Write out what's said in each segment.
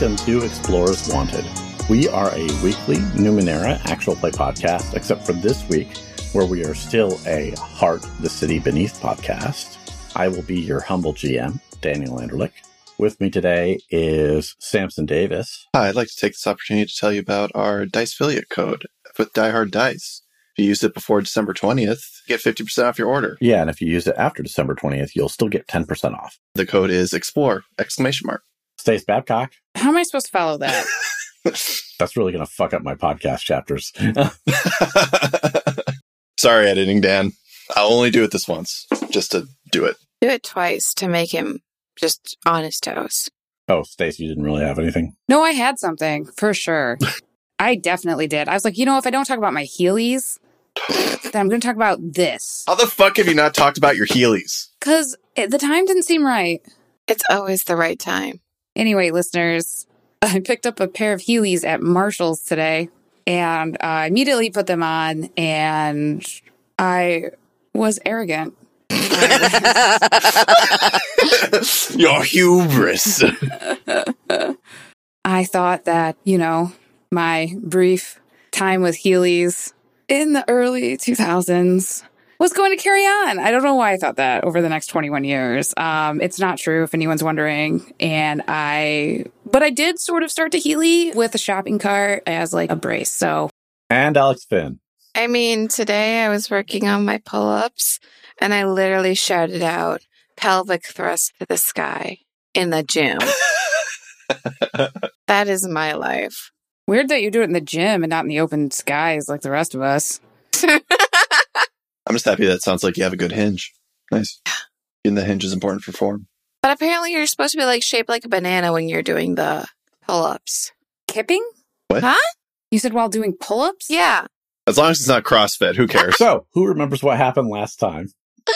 Welcome to Explorers Wanted. We are a weekly Numenera actual play podcast, except for this week, where we are still a Heart the City Beneath podcast. I will be your humble GM, Daniel Anderlich. With me today is Samson Davis. Hi, I'd like to take this opportunity to tell you about our Dice affiliate code with Die Hard Dice. If you use it before December 20th, get 50% off your order. Yeah, and if you use it after December 20th, you'll still get 10% off. The code is EXPLORE! Exclamation mark. Stace Babcock. How am I supposed to follow that? That's really going to fuck up my podcast chapters. Sorry, editing Dan. I'll only do it this once, just to do it. Do it twice to make him just on his toes. oh, Stace, you didn't really have anything. no, I had something for sure. I definitely did. I was like, you know, if I don't talk about my Heelys, then I'm going to talk about this. How the fuck have you not talked about your Heelys? Because the time didn't seem right. It's always the right time. Anyway, listeners, I picked up a pair of Heelys at Marshall's today and I immediately put them on and I was arrogant. your hubris. I thought that, you know, my brief time with Heelys in the early 2000s was going to carry on. I don't know why I thought that over the next 21 years. Um, it's not true if anyone's wondering. And I, but I did sort of start to Healy with a shopping cart as like a brace. So And Alex Finn. I mean, today I was working on my pull ups and I literally shouted out pelvic thrust to the sky in the gym. that is my life. weird that you do it in the gym and not in the open skies like the rest of us. I'm just happy that sounds like you have a good hinge. Nice. Getting the hinge is important for form. But apparently, you're supposed to be like shaped like a banana when you're doing the pull ups. Kipping? What? Huh? You said while doing pull ups? Yeah. As long as it's not CrossFit, who cares? So, who remembers what happened last time?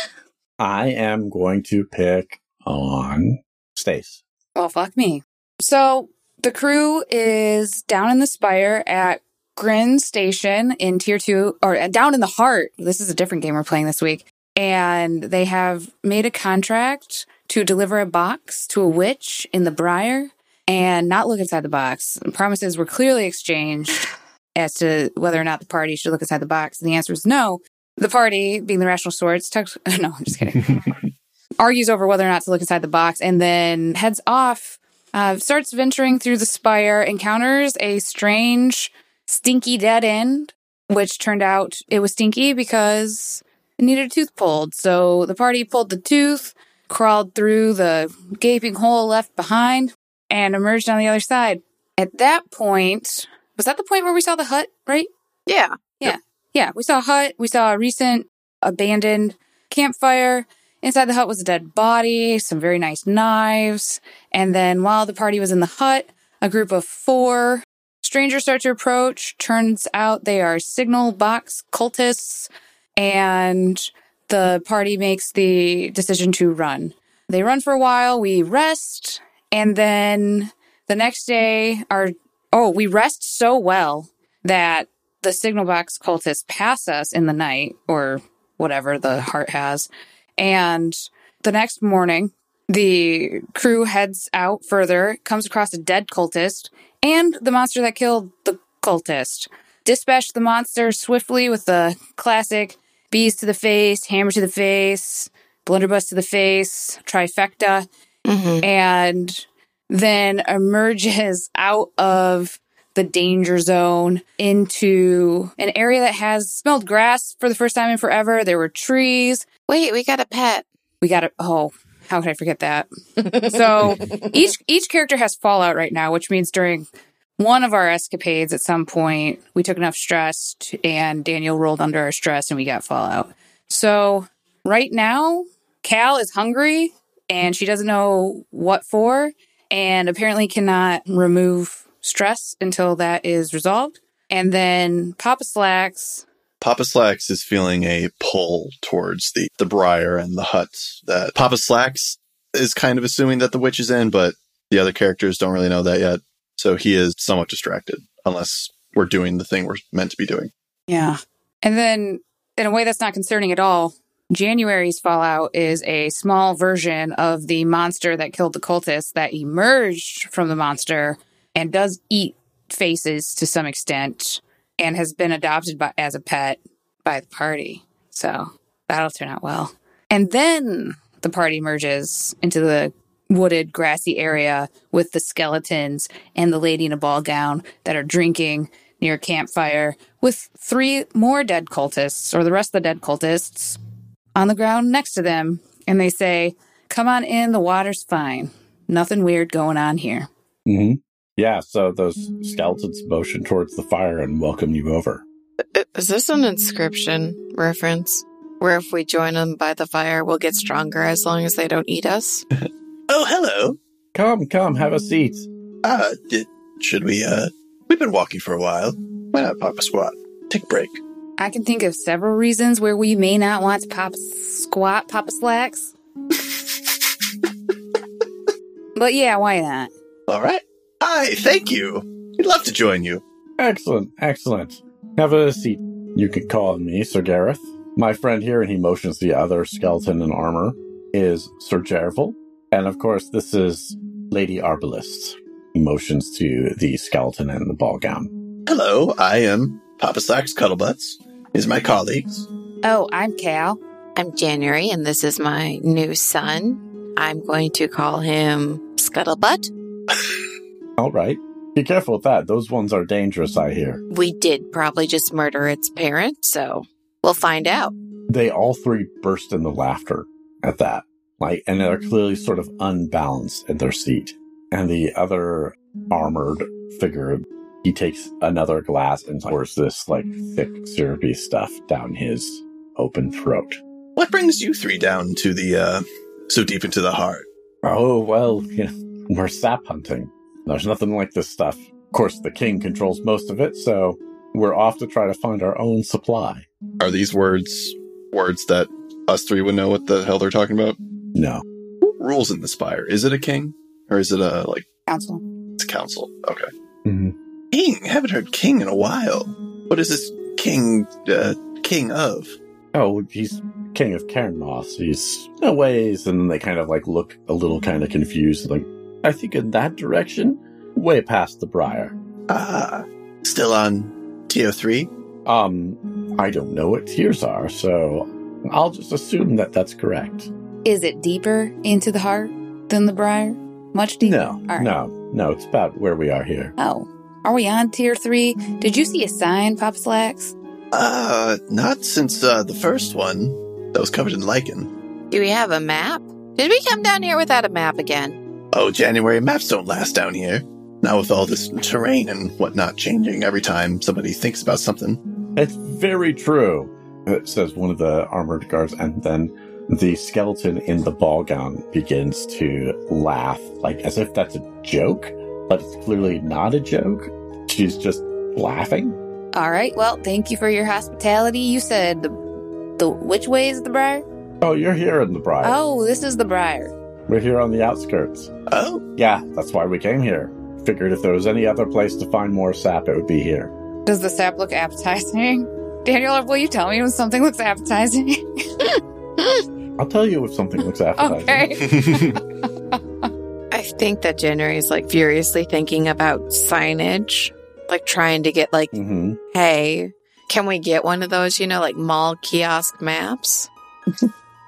I am going to pick on Stace. Well, fuck me. So the crew is down in the spire at Grin Station in Tier 2, or uh, down in the heart. This is a different game we're playing this week. And they have made a contract to deliver a box to a witch in the Briar and not look inside the box. Promises were clearly exchanged as to whether or not the party should look inside the box. And the answer is no. The party, being the rational swords, tucks, no, I'm just kidding argues over whether or not to look inside the box, and then heads off. Uh, starts venturing through the spire, encounters a strange, stinky dead end, which turned out it was stinky because it needed a tooth pulled. So the party pulled the tooth, crawled through the gaping hole left behind, and emerged on the other side. At that point, was that the point where we saw the hut, right? Yeah. Yeah, Yeah. we saw a hut. We saw a recent abandoned campfire. Inside the hut was a dead body, some very nice knives. And then while the party was in the hut, a group of four strangers start to approach. Turns out they are signal box cultists. And the party makes the decision to run. They run for a while. We rest. And then the next day, our, oh, we rest so well that the signal box cultists pass us in the night or whatever the heart has. And the next morning, the crew heads out further, comes across a dead cultist and the monster that killed the cultist. Dispatch the monster swiftly with the classic bees to the face, hammer to the face, blunderbuss to the face, trifecta, Mm-hmm. and then emerges out of the danger zone into an area that has smelled grass for the first time in forever. There were trees. Wait, we got a pet. We got a, Oh, how could I forget that? so each each character has fallout right now, which means during one of our escapades at some point we took enough stress and Daniel rolled under our stress and we got fallout. So right now, Cal is hungry and she doesn't know what for and apparently cannot remove stress until that is resolved. And then Papa Slacks Papa Slacks is feeling a pull towards the, the briar and the hut that Papa Slacks is kind of assuming that the witch is in, but the other characters don't really know that yet. So he is somewhat distracted unless we're doing the thing we're meant to be doing. Yeah. And then, in a way that's not concerning at all, January's fallout is a small version of the monster that killed the cultists that emerged from the monster and does eat faces to some extent and has been adopted by, as a pet by the party. So that'll turn out well. And then the party merges into the wooded, grassy area with the skeletons and the lady in a ball gown that are drinking near a campfire with three more dead cultists, or the rest of the dead cultists, on the ground next to them. And they say, Come on in, the water's fine. Nothing weird going on here. Mm-hmm. Yeah, so those skeletons motion towards the fire and welcome you over. Is this an Inscryption reference? Where if we join them by the fire, we'll get stronger as long as they don't eat us? Oh, hello. Come, come, have a seat. Uh, did, should we, uh, we've been walking for a while. Why not pop a squat? Take a break. I can think of several reasons where we may not want to pop a squat, pop a slacks. but yeah, why not? All right. Hi, thank you. We'd love to join you. Excellent, excellent. Have a seat. You can call me Sir Gareth. My friend here, and he motions the other skeleton in armor, is Sir Jervil. And of course, this is Lady Arbalist. He motions to the skeleton in the ball gown. Hello, I am Papa Slacks Cuttlebutts. These are my colleagues. Oh, I'm Cal. I'm January, and this is my new son. I'm going to call him Scuttlebutt. All right. Be careful with that. Those ones are dangerous, I hear. We did probably just murder its parent, so we'll find out. They all three burst into laughter at that. Like, and they're clearly sort of unbalanced in their seat. And the other armored figure, he takes another glass and pours this like thick syrupy stuff down his open throat. What brings you three down to the, uh, so deep into the heart? Oh, well, you know, we're sap hunting. There's nothing like this stuff. Of course, the king controls most of it, so we're off to try to find our own supply. Are these words words that us three would know what the hell they're talking about? No. Who rules in the spire? Is it a king? Or is it a, like, Council. it's a council? Okay. Mm-hmm. King? Haven't heard king in a while. What is this king, uh, king of? Oh, he's king of Cairnmoss. He's no ways, and they kind of like look a little kind of confused. Like, I think in that direction, way past the Briar. Ah, still on TO3? Um, I don't know what tiers are, so I'll just assume that that's correct. Is it deeper into the heart than the briar? Much deeper? No, All right. no, no. It's about where we are here. Oh. Are we on tier three? Did you see a sign, Pop Slacks? Uh, not since, uh, the first one that was covered in lichen. Do we have a map? Did we come down here without a map again? Oh, January maps don't last down here. Now with all this terrain and whatnot changing every time somebody thinks about something. It's very true, uh, says one of the armored guards, and then the skeleton in the ball gown begins to laugh, like as if that's a joke, but it's clearly not a joke. She's just laughing. All right. Well, thank you for your hospitality. You said the the which way is the briar? Oh, you're here in the Briar. Oh, this is the briar. We're here on the outskirts. Oh, Yeah, that's why we came here. Figured if there was any other place to find more sap, it would be here. Does the sap look appetizing? Daniel, will you tell me when something looks appetizing? I'll tell you if something looks appetizing. okay. I think that January is like furiously thinking about signage, like trying to get like, hmm hey, can we get one of those, you know, like mall kiosk maps?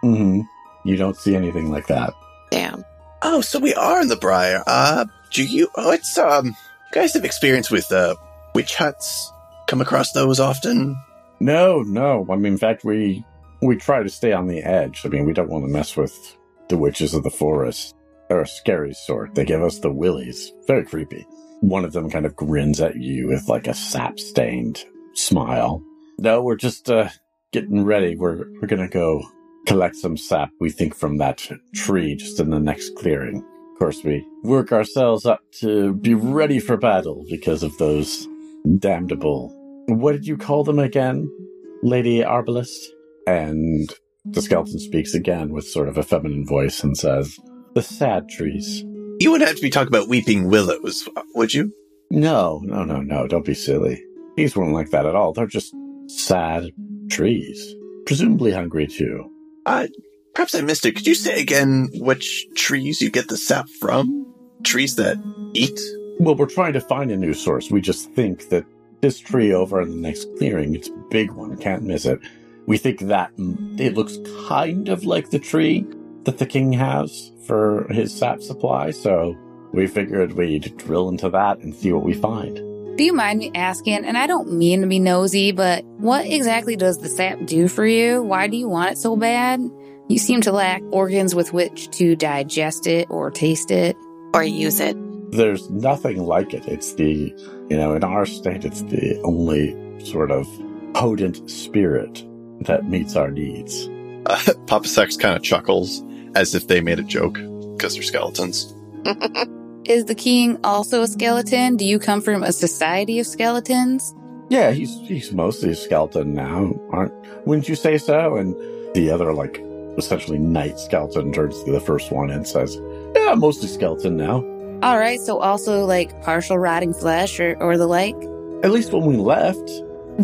hmm You don't see anything like that. Damn. oh, so we are in the Briar. Uh, do you, oh, it's, um, you guys have experience with, uh, witch huts? Come across those often? No, no. I mean, in fact, we we try to stay on the edge. I mean, we don't want to mess with the witches of the forest. They're a scary sort. They give us the willies. Very creepy. One of them kind of grins at you with like a sap stained smile. No, we're just uh, getting ready. We're we're gonna go collect some sap. We think from that tree just in the next clearing. Of course, we work ourselves up to be ready for battle because of those damnable. What did you call them again, Lady Arbalist? And the skeleton speaks again with sort of a feminine voice and says, The sad trees. You wouldn't have to be talking about weeping willows, would you? No, no, no, no, don't be silly. These weren't like that at all. They're just sad trees. Presumably hungry too. Uh, perhaps I missed it. Could you say again which trees you get the sap from? Trees that eat? Well, we're trying to find a new source. We just think that this tree over in the next clearing, it's a big one, can't miss it. We think that it looks kind of like the tree that the king has for his sap supply, so we figured we'd drill into that and see what we find. Do you mind me asking? And I don't mean to be nosy, but what exactly does the sap do for you? Why do you want it so bad? You seem to lack organs with which to digest it or taste it. Or use it. There's nothing like it. It's the, you know, in our state, it's the only sort of potent spirit that meets our needs. Uh, Papa Slacks kind of chuckles as if they made a joke because they're skeletons. Is the king also a skeleton? Do you come from a society of skeletons? Yeah, he's he's mostly a skeleton now, aren't? Wouldn't you say so? And the other, like, essentially knight skeleton turns to the first one and says, "Yeah, mostly skeleton now. All right, so also like partial rotting flesh or, or the like. At least when we left.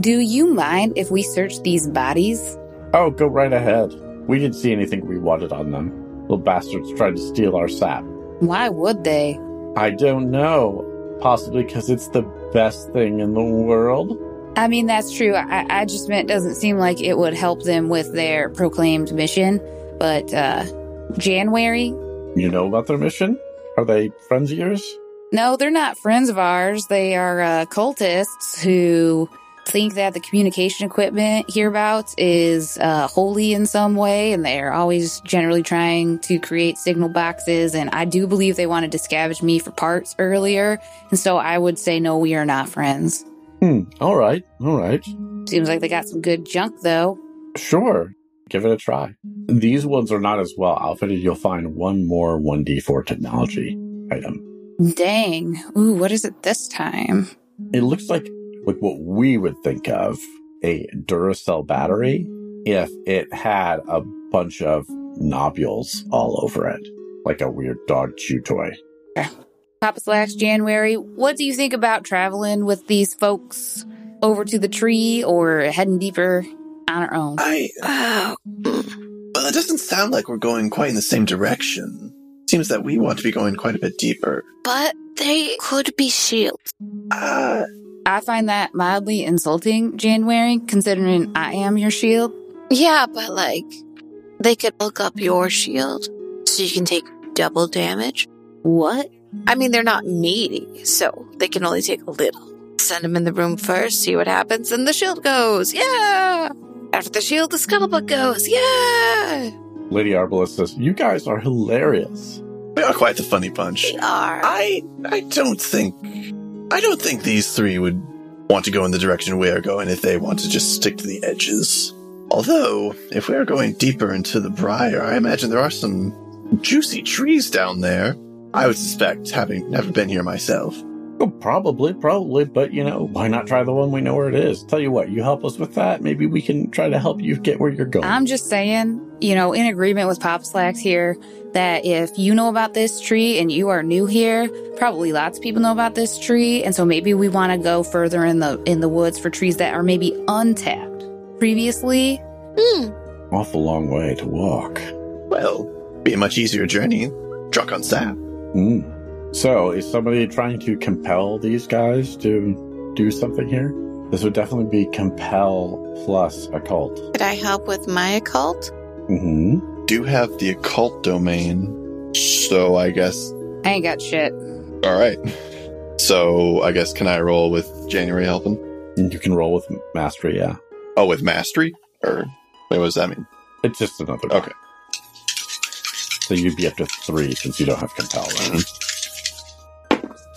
Do you mind if we search these bodies? Oh, go right ahead. We didn't see anything we wanted on them. Little bastards tried to steal our sap. Why would they? I don't know. Possibly because it's the best thing in the world. I mean, that's true. I, I just meant it doesn't seem like it would help them with their proclaimed mission. But, uh, January? You know about their mission? Are they friends of yours? No, they're not friends of ours. They are uh, cultists who think that the communication equipment hereabouts is uh, holy in some way, and they're always generally trying to create signal boxes. And I do believe they wanted to scavenge me for parts earlier, and so I would say no, we are not friends. Hmm. All right. All right. Seems like they got some good junk though. Sure. Give it a try. These ones are not as well outfitted. You'll find one more 1d4 technology item. Dang. Ooh, what is it this time? It looks like like what we would think of a Duracell battery if it had a bunch of nobules all over it, like a weird dog chew toy. Papa Slacks January, what do you think about traveling with these folks over to the tree or heading deeper on our own? I. Oh, Well, it doesn't sound like we're going quite in the same direction. Seems that we want to be going quite a bit deeper. but they could be shields. Uh, I find that mildly insulting, January, considering I am your shield. Yeah, but like, they could hook up your shield so you can take double damage. What? I mean, they're not meaty, so they can only take a little. Send them in the room first, see what happens, and the shield goes. Yeah! After the shield, the scuttlebutt goes. Yeah! Lady Arbalest says, You guys are hilarious. we are quite the funny bunch. We are. I I don't think I don't think these three would want to go in the direction we are going if they want to just stick to the edges. Although, if we are going deeper into the briar, I imagine there are some juicy trees down there. I would suspect, having never been here myself. Oh, probably, probably, but you know, why not try the one we know where it is? Tell you what, you help us with that. Maybe we can try to help you get where you're going. I'm just saying, you know, in agreement with Pop Slacks here, that if you know about this tree and you are new here, probably lots of people know about this tree, and so maybe we want to go further in the in the woods for trees that are maybe untapped previously. Hmm. Awful long way to walk. Well, be a much easier journey, Truck on sap. Hmm. So, is somebody trying to compel these guys to do something here? This would definitely be compel plus occult. Could I help with my occult? Mm-hmm. Do have the occult domain, so I guess. I ain't got shit. All right. So I guess can I roll with January helping? You can roll with mastery, yeah. Oh, with mastery, or wait, what does that mean? It's just another. Okay. So you'd be up to three since you don't have compel, right?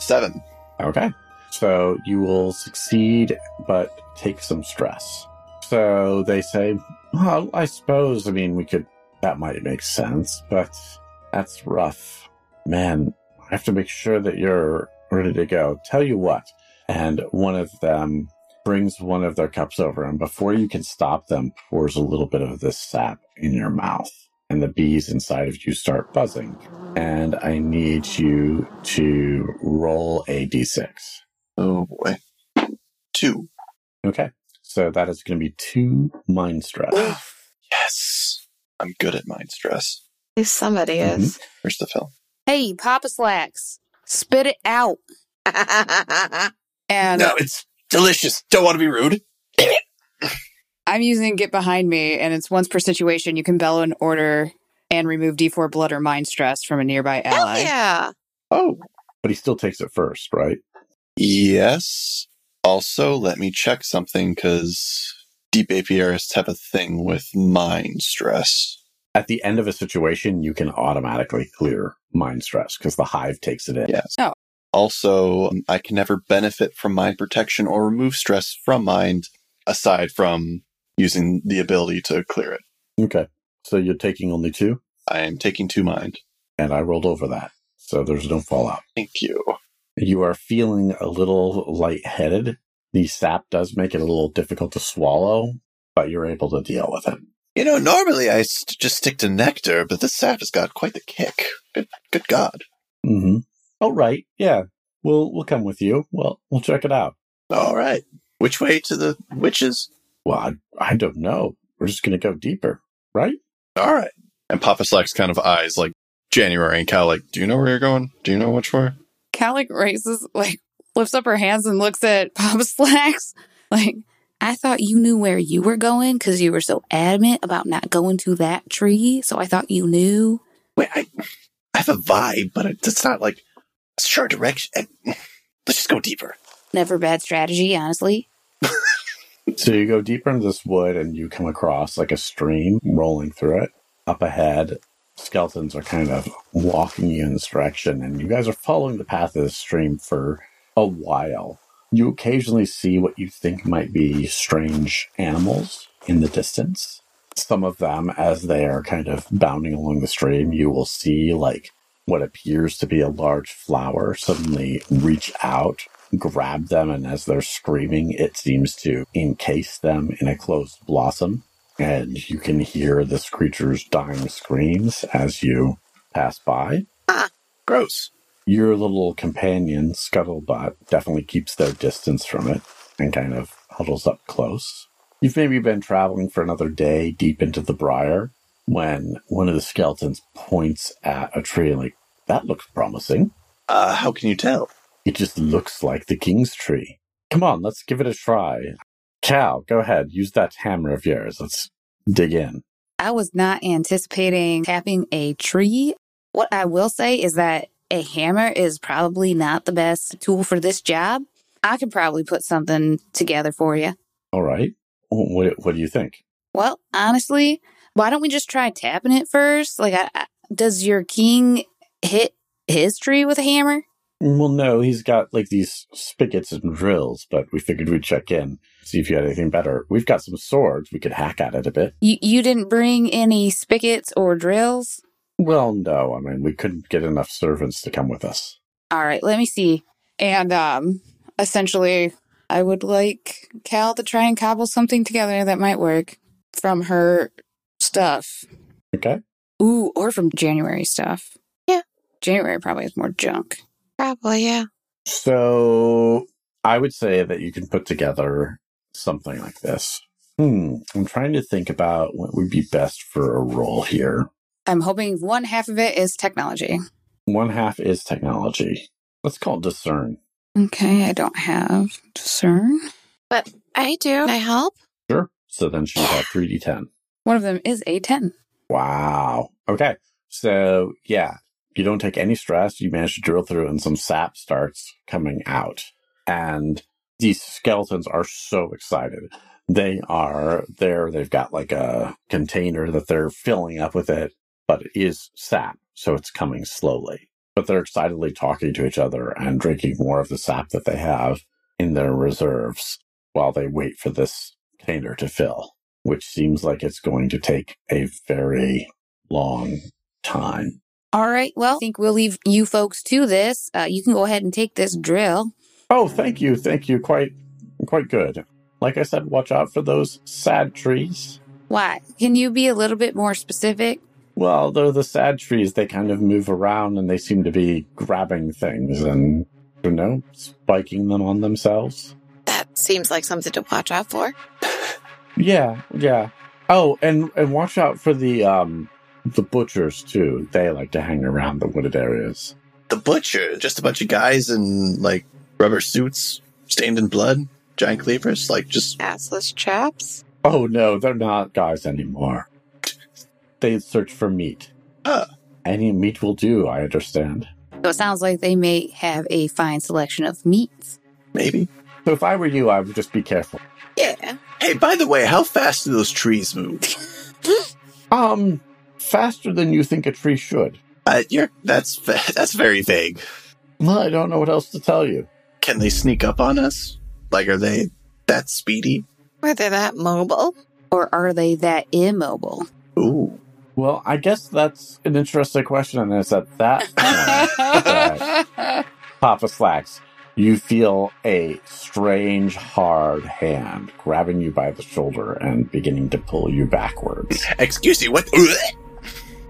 Seven. Okay. So you will succeed, but take some stress. So they say, well, I suppose, I mean, we could, that might make sense, but that's rough. Man, I have to make sure that you're ready to go. Tell you what. And one of them brings one of their cups over, and before you can stop them, pours a little bit of this sap in your mouth. And the bees inside of you start buzzing. And I need you to roll a d6. Oh boy. Two. Okay. So that is going to be two mind stress. Yes. I'm good at mind stress. At least somebody mm-hmm. is. Where's the film? Hey, Papa Slacks, spit it out. And no, it's delicious. Don't want to be rude. I'm using Get Behind Me, and it's once per situation. You can bellow an order and remove D4 blood or mind stress from a nearby ally. Hell ally. yeah. Oh, But he still takes it first, right? yes. Also, let me check something because deep apiarists have a thing with mind stress. At the end of a situation, you can automatically clear mind stress because the hive takes it in. Yes. Oh. Also, um, I can never benefit from mind protection or remove stress from mind aside from using the ability to clear it. Okay. So you're taking only two, I am taking two mind. and I rolled over that. So there's no fallout. Thank you. You are feeling a little lightheaded. The sap does make it a little difficult to swallow, but you're able to deal with it. You know, normally I st- just stick to nectar, but this sap has got quite the kick. Good, good God. Mm-hmm. Oh, right. Yeah. We'll, we'll come with you. Well, we'll check it out. All right. Which way to the witches? Well, I, I don't know. We're just going to go deeper, right? All right. And Papa Slack's kind of eyes like January and Cal, like, do you know where you're going? Do you know which way? Cal like raises, like lifts up her hands and looks at Papa Slacks. Like, I thought you knew where you were going because you were so adamant about not going to that tree. So I thought you knew. Wait, I, I have a vibe, but it's not like a sure direction. Let's just go deeper. Never bad strategy, honestly. So you go deeper into this wood and you come across like a stream rolling through it. Up ahead, skeletons are kind of walking you in this direction, and you guys are following the path of the stream for a while. You occasionally see what you think might be strange animals in the distance. Some of them, as they are kind of bounding along the stream, you will see like what appears to be a large flower suddenly reach out grab them, and as they're screaming, it seems to encase them in a closed blossom. And you can hear this creature's dying screams as you pass by. Ah, gross. Your little companion, Scuttlebutt, definitely keeps their distance from it and kind of huddles up close. You've maybe been traveling for another day deep into the briar when one of the skeletons points at a tree and like, that looks promising. Uh, how can you tell? It just looks like the king's tree. Come on, let's give it a try. Cal, go ahead. Use that hammer of yours. Let's dig in. I was not anticipating tapping a tree. What I will say is that a hammer is probably not the best tool for this job. I could probably put something together for you. All right. What, what do you think? Well, honestly, why don't we just try tapping it first? Like, I, I, does your king hit his tree with a hammer? Well, no, he's got like these spigots and drills, but we figured we'd check in, see if you had anything better. We've got some swords. We could hack at it a bit. You you didn't bring any spigots or drills? Well, no, I mean, we couldn't get enough servants to come with us. All right, let me see. And um essentially I would like Cal to try and cobble something together that might work from her stuff. Okay. Ooh, or from January stuff. Yeah. January probably has more junk. Probably, yeah. So I would say that you can put together something like this. Hmm. I'm trying to think about what would be best for a role here. I'm hoping one half of it is technology. One half is technology. Let's call it discern. Okay, I don't have discern. But I do. Can I help? Sure. So then she have 3d10. One of them is a 10. Wow. Okay. So yeah, you don't take any stress. You manage to drill through and some sap starts coming out. And these skeletons are so excited. They are there. They've got like a container that they're filling up with it, but it is sap. So it's coming slowly, but they're excitedly talking to each other and drinking more of the sap that they have in their reserves while they wait for this container to fill, which seems like it's going to take a very long time. All right, well, I think we'll leave you folks to this. Uh, you can go ahead and take this drill. Oh, thank you, thank you. Quite, quite good. Like I said, watch out for those sad trees. Why? Can you be a little bit more specific? Well, they're the sad trees. They kind of move around and they seem to be grabbing things and, you know, spiking them on themselves. That seems like something to watch out for. Yeah, yeah. Oh, and and watch out for the um the butchers too. They like to hang around the wooded areas. The butcher, just a bunch of guys in like rubber suits, stained in blood, giant cleavers, like just Assless chaps. Oh no, they're not guys anymore. They search for meat. Ah. Any meat will do, I understand. So it sounds like they may have a fine selection of meats. maybe. So if I were you, I would just be careful. Yeah. Hey, by the way, how fast do those trees move? Um, faster than you think a tree should. Uh, you're that's that's very vague. Well, I don't know what else to tell you. Can they sneak up on us? Like, are they that speedy? Are they that mobile? Or are they that immobile? Ooh, Well, I guess that's an interesting question, and it's at that point that Papa Slacks, you feel a strange, hard hand grabbing you by the shoulder and beginning to pull you backwards. excuse me. What?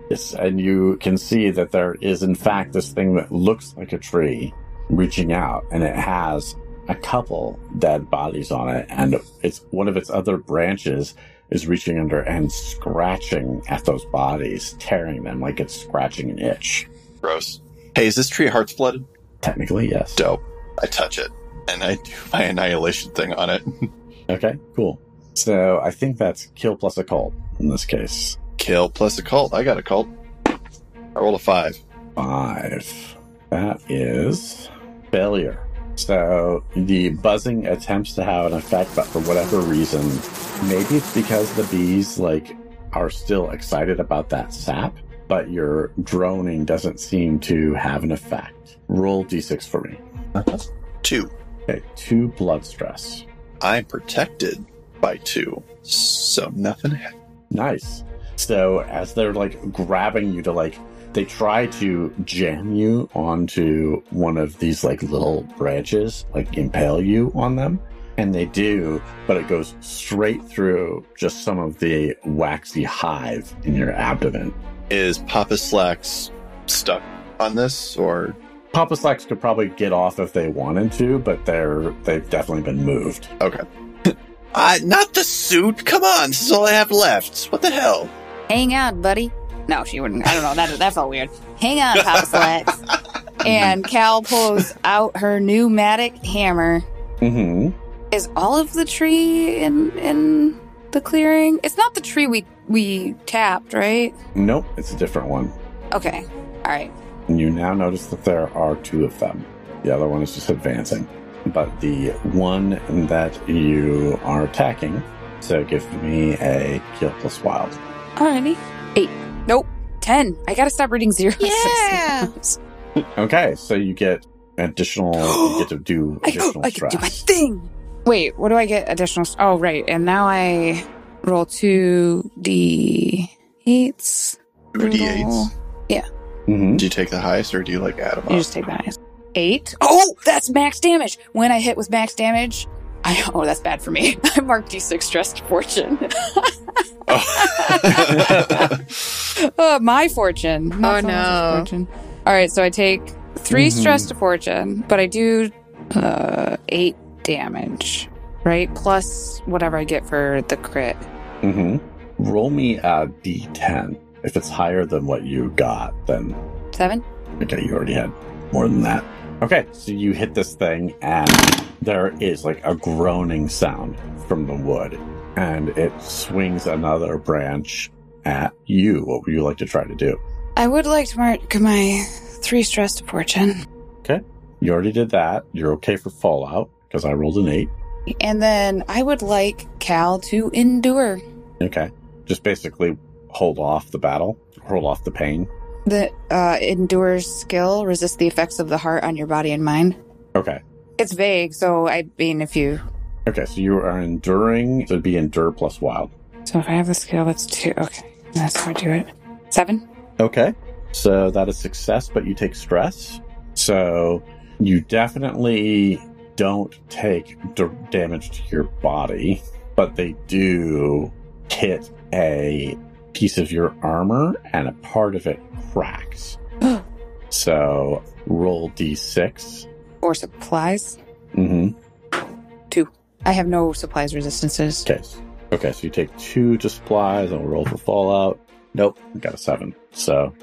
Yes, and you can see that there is, in fact, this thing that looks like a tree reaching out, and it has a couple dead bodies on it, and it's one of its other branches is reaching under and scratching at those bodies, tearing them like it's scratching an itch. Gross. Hey, is this tree heart's blooded? Technically, yes. Dope. I touch it and I do my annihilation thing on it. Okay, cool. So I think that's kill plus occult in this case. Kill plus occult. I got a cult. I rolled a five. Five. That is failure. So the buzzing attempts to have an effect, but for whatever reason, maybe it's because the bees like are still excited about that sap, but your droning doesn't seem to have an effect. Roll d6 for me. Two. Okay, two blood stress. I'm protected by two, so nothing. Nice. So as they're like grabbing you to like they try to jam you onto one of these like little branches, like impale you on them. And they do, but it goes straight through just some of the waxy hive in your abdomen. Is Papa Slacks stuck on this, or Papa Slacks could probably get off if they wanted to, but they're they've definitely been moved. okay? uh, not the suit. Come on, this is all I have left. What the hell? Hang on, buddy. No, she wouldn't. I don't know. That that felt weird. Hang on, Papa Slacks. and Cal pulls out her pneumatic hammer. Mm-hmm. Is all of the tree in in the clearing? It's not the tree we we tapped, right? Nope, it's a different one. Okay. All right. And you now notice that there are two of them. The other one is just advancing. But the one that you are attacking, so give me a kill plus wild. Alrighty. Eight. Nope. Ten. I gotta stop reading zeros. Yeah. Okay, so you get additional, you get to do I, additional I can do my thing. Wait, what do I get additional? Oh, right. And now I roll two d8s. Two d8s. hmm Do you take the highest, or do you like add them You up? just take that. highest. Eight. Oh, that's max damage. When I hit with max damage, I oh that's bad for me. I marked d6 stressed fortune. Oh. uh, my fortune. not Oh, no. Fortune. All right, so I take 3 Mhm. stress to fortune, but I do uh eight damage, right? Plus whatever I get for the crit. Mm-hmm. Roll me a d10. If it's higher than what you got, then Seven. okay, you already had more than that. Okay, so you hit this thing, and there is like a groaning sound from the wood, and it swings another branch at you. What would you like to try to do? I would like to mark my three stress to fortune, Okay, You already did that. You're okay for fallout because I rolled an eight. and then I would like Cal to endure. Okay, just basically hold off the battle, hold off the pain. The uh, endures skill resists the effects of the heart on your body and mind. Okay. It's vague, so I mean, if you Okay, so you are enduring. So it'd be endure plus wild. so if I have the skill, that's two. Okay, that's how I do it. Seven. Okay. So that is success, but you take stress. So you definitely don't take d- damage to your body, but they do hit a piece of your armor and a part of it cracks. so roll d6. Or supplies. Mm-hmm. Two. I have no supplies resistances. Okay. Okay, so you take two to supplies and we'll roll for fallout. Nope, I got a seven. So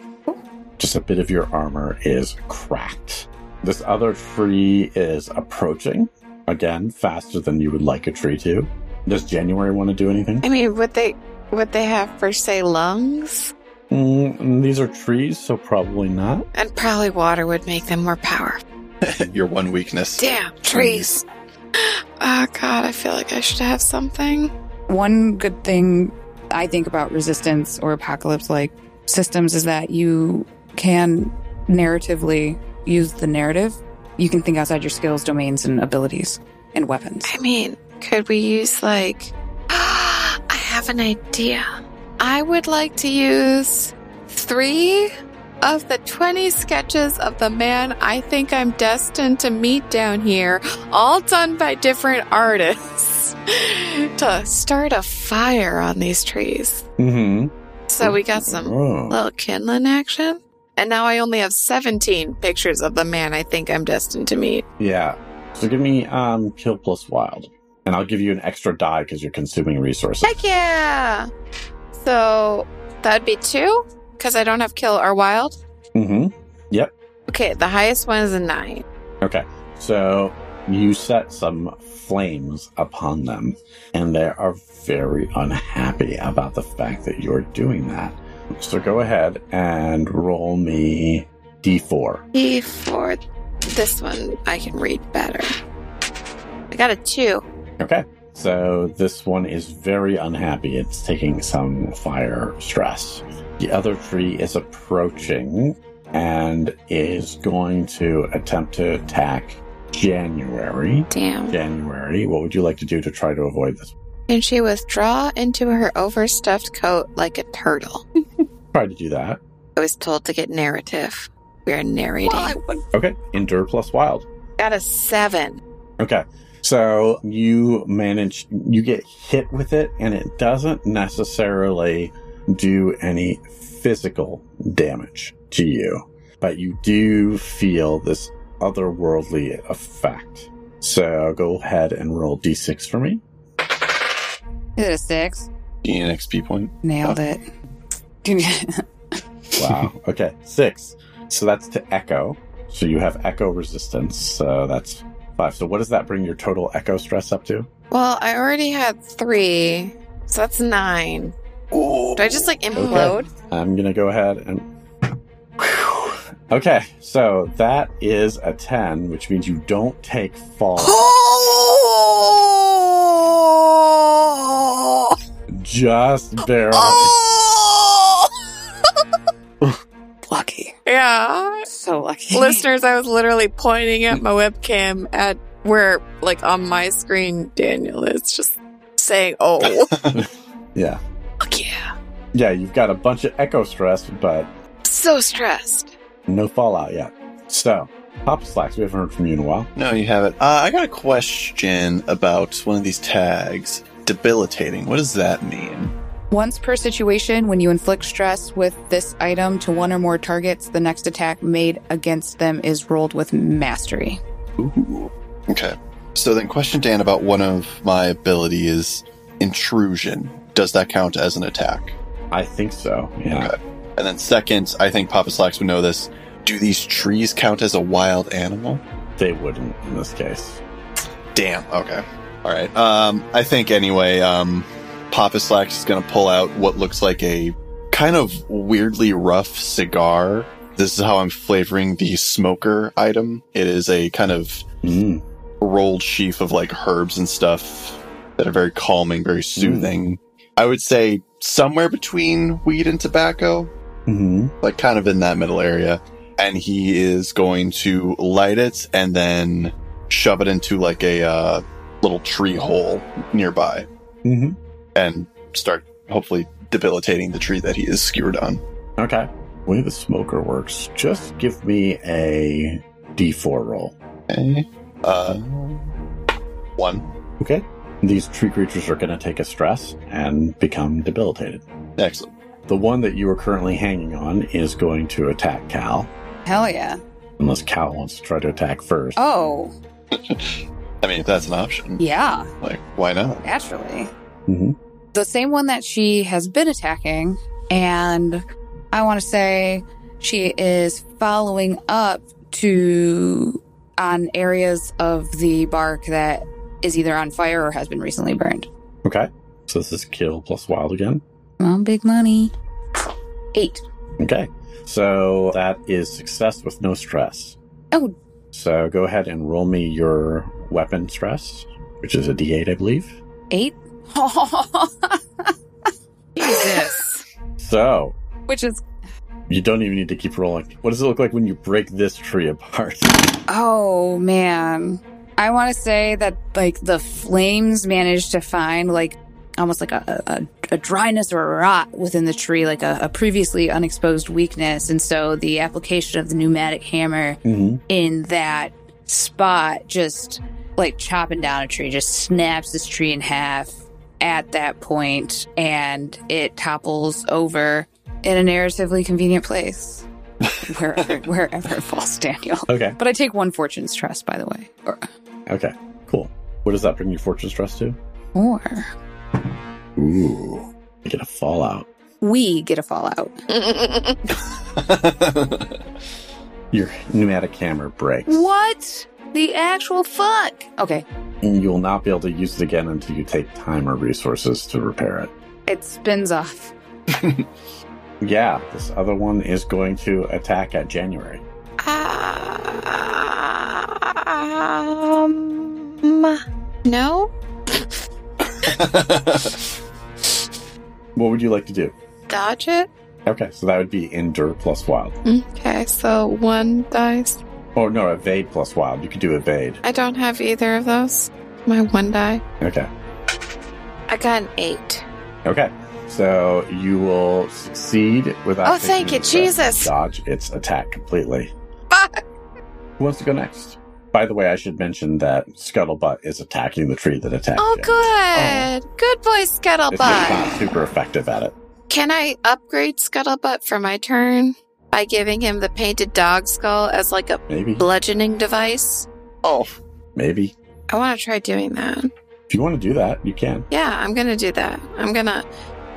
just a bit of your armor is cracked. This other tree is approaching again faster than you would like a tree to. Does January want to do anything? I mean, would they would they have per se lungs? Mm, these are trees, so probably not. And probably water would make them more powerful. Your one weakness. Damn, trees. Oh god, I feel like I should have something. One good thing I think about resistance or apocalypse like systems is that you can narratively use the narrative. You can think outside your skills, domains, and abilities and weapons. I mean, could we use like I have an idea. I would like to use 3 of the 20 sketches of the man I think I'm destined to meet down here, all done by different artists, to start a fire on these trees. Mm-hmm. So we got some Oh. little kindling action. And now I only have 17 pictures of the man I think I'm destined to meet. Yeah. So give me um kill plus wild. And I'll give you an extra die because you're consuming resources. Heck yeah! So that'd be two? Because I don't have kill or wild? Mm-hmm. Yep. Okay, the highest one is a nine. Okay. So you set some flames upon them, and they are very unhappy about the fact that you're doing that. So go ahead and roll me d4. D4. this one, I can read better. I got a two. Okay. So this one is very unhappy. It's taking some fire stress. The other tree is approaching and is going to attempt to attack January. Damn. January, what would you like to do to try to avoid this? Can she withdraw into her overstuffed coat like a turtle? Try to do that. I was told to get narrative. We are narrating. Okay. Endure plus wild. got a seven. Okay. So you manage, you get hit with it, and it doesn't necessarily do any physical damage to you, but you do feel this otherworldly effect. So go ahead and roll d6 for me. Is it a six? Gain an XP point. Nailed it. Wow. okay. Six. So that's to echo. So you have echo resistance. So that's five. So what does that bring your total echo stress up to? Well, I already had three, so that's nine. Do I just like implode? I'm gonna go ahead and. Okay, so that is a 10, which means you don't take fall. Oh! Just barely. lucky. Yeah. Lucky. Listeners, I was literally pointing at my webcam at where, like, on my screen, Daniel is just saying, oh. Yeah. Fuck yeah. Yeah, you've got a bunch of echo stress, but So stressed. no fallout yet. So, Papa Slacks, we haven't heard from you in a while. No, you haven't. Uh, I got a question about one of these tags. Debilitating. What does that mean? Once per situation, when you inflict stress with this item to one or more targets, the next attack made against them is rolled with mastery. Ooh. Okay. So then, question Dan about one of my ability is intrusion. Does that count as an attack? I think so, yeah. Okay. And then second, I think Papa Slacks would know this. Do these trees count as a wild animal? They wouldn't in this case. Damn. Okay. All right. Um, I think anyway. Um, Papa Slacks is going to pull out what looks like a kind of weirdly rough cigar. This is how I'm flavoring the smoker item. It is a kind of Mm. rolled sheaf of like herbs and stuff that are very calming, very soothing. I would say somewhere between weed and tobacco, hmm like kind of in that middle area. And he is going to light it and then shove it into like a uh, little tree hole nearby hmm and start hopefully debilitating the tree that he is skewered on. Okay. Way the smoker works, just give me a d4 roll. Okay. Uh, one. Okay. These tree creatures are going to take a stress and become debilitated. Excellent. The one that you are currently hanging on is going to attack Cal, Hell yeah. unless Cal wants to try to attack first. Oh, I mean, if that's an option, yeah, like, why not? naturally. hmm the same one that she has been attacking. And I want to say she is following up to on areas of the bark that is either on fire or has been recently burned. Okay. So this is kill plus wild again. Well, big money. Eight. Okay. So that is success with no stress. Oh. So go ahead and roll me your weapon stress, which is a D8, I believe. Eight? Jesus. So Which is, you don't even need to keep rolling. What does it look like when you break this tree apart? oh man. I want to say that, like, the flames managed to find, like, almost like a, a, a dryness or a rot within the tree, like a, a previously unexposed weakness. And so the application of the pneumatic hammer mm-hmm. in that spot just like chopping down a tree just snaps this tree in half at that point and it topples over in a narratively convenient place wherever, wherever it falls daniel Okay. but i take one fortune stress by the way or, Okay. Cool. What does that bring your fortune stress to? or Ooh. You get a fallout. we get a fallout Your pneumatic hammer breaks. what the actual fuck okay And you will not be able to use it again until you take time or resources to repair it. it spins off Yeah, this other one is going to attack at January. Um, no? What would you like to do? Dodge it? Okay, so that would be endure plus wild. Okay, so one dice. Oh no, evade plus wild. You could do evade. I don't have either of those. My one die. Okay. I got an eight. Okay. So you will succeed without. Oh, thank you, Jesus. Dodge its attack completely. Fuck! Who wants to go next? By the way, I should mention that Scuttlebutt is attacking the tree that attacked Oh, you. good. Oh. Good boy, Scuttlebutt. It's not Scuttlebutt. super effective at it. Can I upgrade Scuttlebutt for my turn by giving him the painted dog skull as like a Maybe. bludgeoning device? oh, Maybe. I want to try doing that. If you want to do that, you can. Yeah, I'm going to do that. I'm going to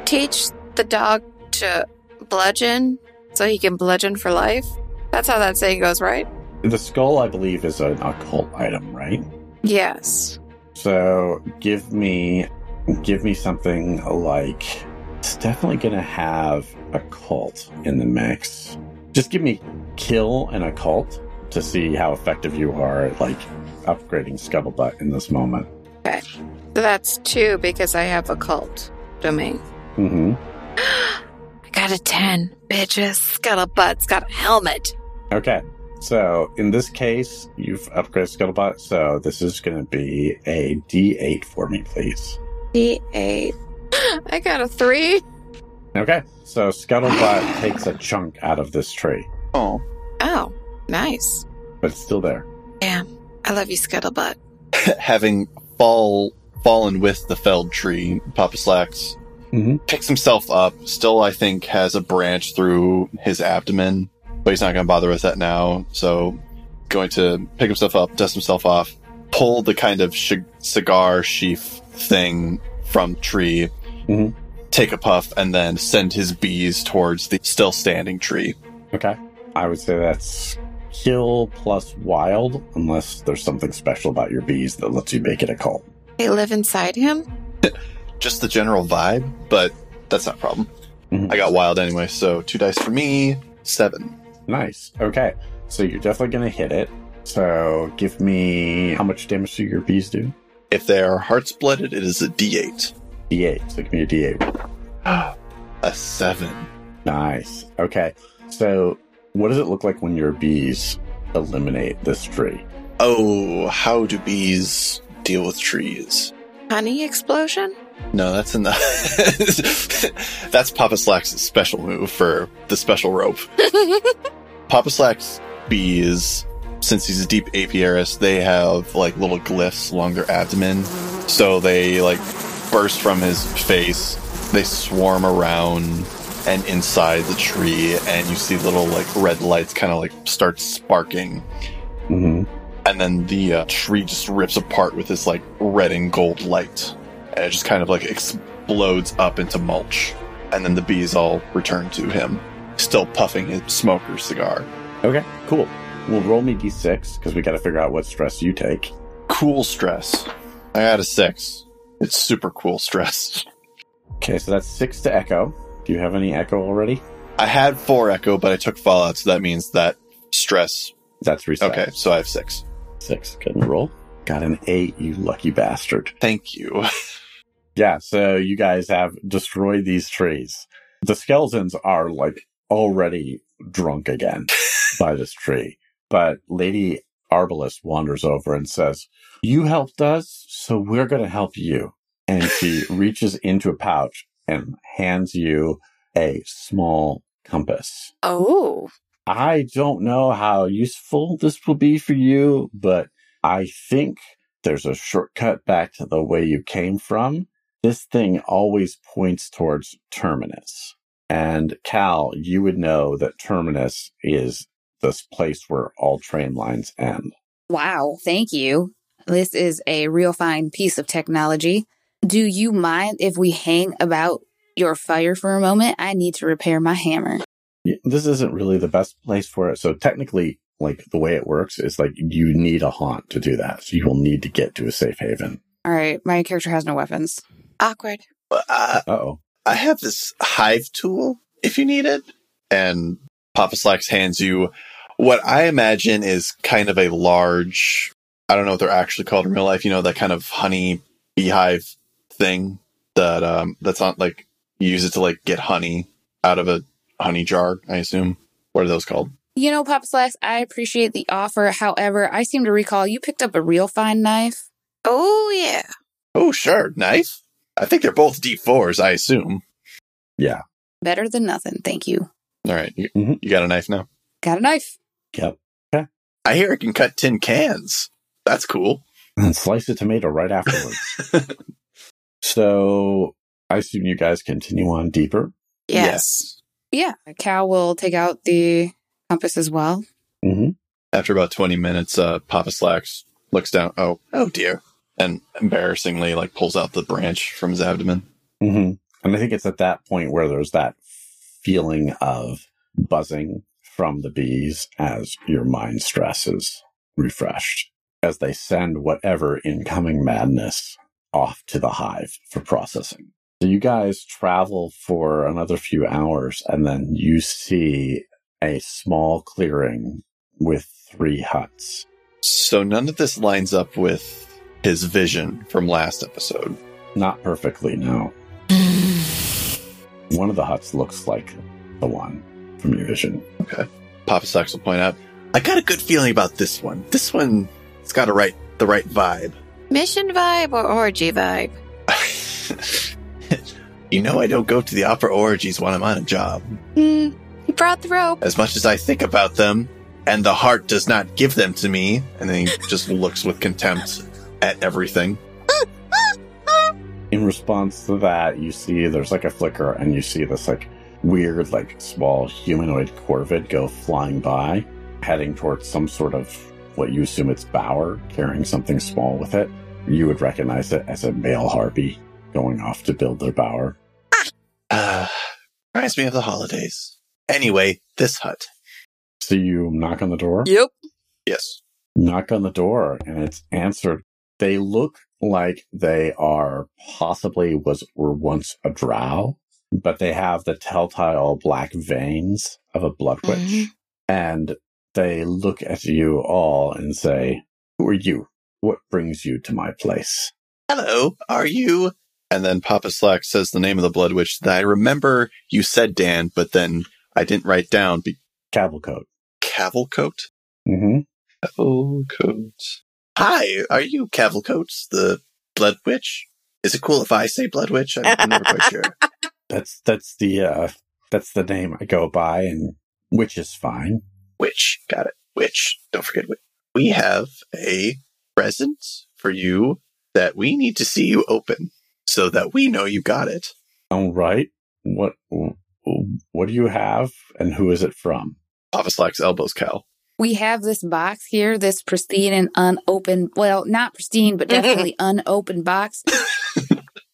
teach the dog to bludgeon so he can bludgeon for life. That's how that saying goes, right? The skull, I believe, is an occult item, right? Yes. So give me, give me something like. It's definitely going to have occult in the mix. Just give me kill and occult to see how effective you are at like upgrading Scuttlebutt in this moment. Okay. So that's two because I have occult domain. hmm I got a 10. Bitches. Scuttlebutt's got a helmet. Okay. So in this case, you've upgraded Scuttlebutt. So this is going to be a D8 for me, please. D8. I got a three. Okay. So Scuttlebutt takes a chunk out of this tree, oh. Oh, nice. but it's still there. Damn. I love you, Scuttlebutt. Having fall fallen with the felled tree, Papa Slacks Mhm. picks himself up. Still, I think has a branch through his abdomen, but he's not going to bother with that now. So, going to pick himself up, dust himself off, pull the kind of sh- cigar sheath thing from tree, Mhm. take a puff, and then send his bees towards the still standing tree. Okay. I would say that's kill plus wild, unless there's something special about your bees that lets you make it occult. They live inside him? Just the general vibe, but that's not a problem. Mhm. I got wild anyway, so two dice for me, seven. Nice. Okay. So you're definitely going to hit it. So give me how much damage do your bees do? If they are heart splitted, it is a D8. D8. So give me a D8. A seven. Nice. Okay. So what does it look like when your bees eliminate this tree? Oh, how do bees deal with trees? Honey explosion? No, that's in the. that's Papa Slack's special move for the special rope. Papa Slack's bees, since he's a deep apiarist, they have like little glyphs along their abdomen. So they like burst from his face, they swarm around and inside the tree, and you see little like red lights kind of like start sparking. Mm-hmm. and then the uh, tree just rips apart with this like red and gold light and it just kind of like explodes up into mulch. And then the bees all return to him, still puffing his smoker cigar. Okay, cool. Well, roll me d6 because we got to figure out what stress you take. Cool stress. I got a six. It's super cool stress. Okay, so that's six to echo. Do you have any echo already? I had four echo, but I took fallout, so that means that stress. That's reset. Okay, so I have six. Six. Good roll. Got an eight, you lucky bastard. Thank you. Yeah, so you guys have destroyed these trees. The skeletons are like already drunk again by this tree. But Lady Arbalest wanders over and says, You helped us, so we're going to help you. And she reaches into a pouch and hands you a small compass. Oh, I don't know how useful this will be for you, but I think there's a shortcut back to the way you came from. This thing always points towards Terminus. And Cal, you would know that Terminus is this place where all train lines end. wow. Thank you. This is a real fine piece of technology. Do you mind if we hang about your fire for a moment? I need to repair my hammer. Y- This isn't really the best place for it. So technically, like the way it works is like you need a haunt to do that. So you will need to get to a safe haven. All right. My character has no weapons. Awkward. Uh oh. I have this hive tool if you need it. And Papa Slacks hands you what I imagine is kind of a large, I don't know what they're actually called in real life, you know, that kind of honey beehive thing that, um, that's not like, you use it to like get honey out of a honey jar, I assume. What are those called? You know, Papa Slacks, I appreciate the offer. However, I seem to recall you picked up a real fine knife. Oh, yeah. Oh, sure. Knife? I think they're both D4s, I assume. Yeah. Better than nothing. Thank you. All right. You, Mhm. you got a knife now? Got a knife. Yep. Okay. I hear it can cut tin cans. That's cool. And slice a tomato right afterwards. so I assume you guys continue on deeper. Yes. Yeah. Cal will take out the compass as well. Mm-hmm. After about 20 minutes, uh, Papa Slacks looks down. Oh, oh dear. And embarrassingly, like, pulls out the branch from his abdomen. Mm-hmm. And I think it's at that point where there's that feeling of buzzing from the bees as your mind stress is refreshed, as they send whatever incoming madness off to the hive for processing. So you guys travel for another few hours and then you see a small clearing with three huts. So none of this lines up with his vision from last episode. Not perfectly, no. One of the huts looks like the one from your vision. Okay. Papa Slacks will point out, I got a good feeling about this one. This one, it's got a right, the right vibe. Mission vibe or orgy vibe? you know, I don't go to the opera orgies when I'm on a job. Hmm. He brought the rope. As much as I think about them, and the heart does not give them to me, and then he just looks with contempt at everything. In response to that, you see there's like a flicker and you see this like weird, like small humanoid corvid go flying by, heading towards some sort of what you assume it's bower, carrying something small with it. You would recognize it as a male harpy going off to build their bower. Uh, reminds me of the holidays. Anyway, this hut. So you knock on the door? Yep. Yes. knock on the door and it's answered. They look like they are possibly was were once a drow, but they have the telltale black veins of a blood witch. Mhm. And they look at you all and say, Who are you? What brings you to my place? Hello, are you? And then Papa Slack says the name of the Blood Witch that I remember you said, Dan, but then I didn't write down. Be- Cavalcoat. Cavalcoat? Mm-hmm. Cavalcoat. Hi, are you Cavalcoat, the Blood Witch? Is it cool if I say Blood Witch? I'm, I'm never quite sure. That's that's the uh that's the name I go by and which is fine. Witch. Got it. Witch. Don't forget witch. We have a present for you that we need to see you open so that we know you got it. All right. What what do you have and who is it from? Papa Slack's elbows, Cal. We have this box here, this pristine and unopened, well, not pristine, but definitely unopened box.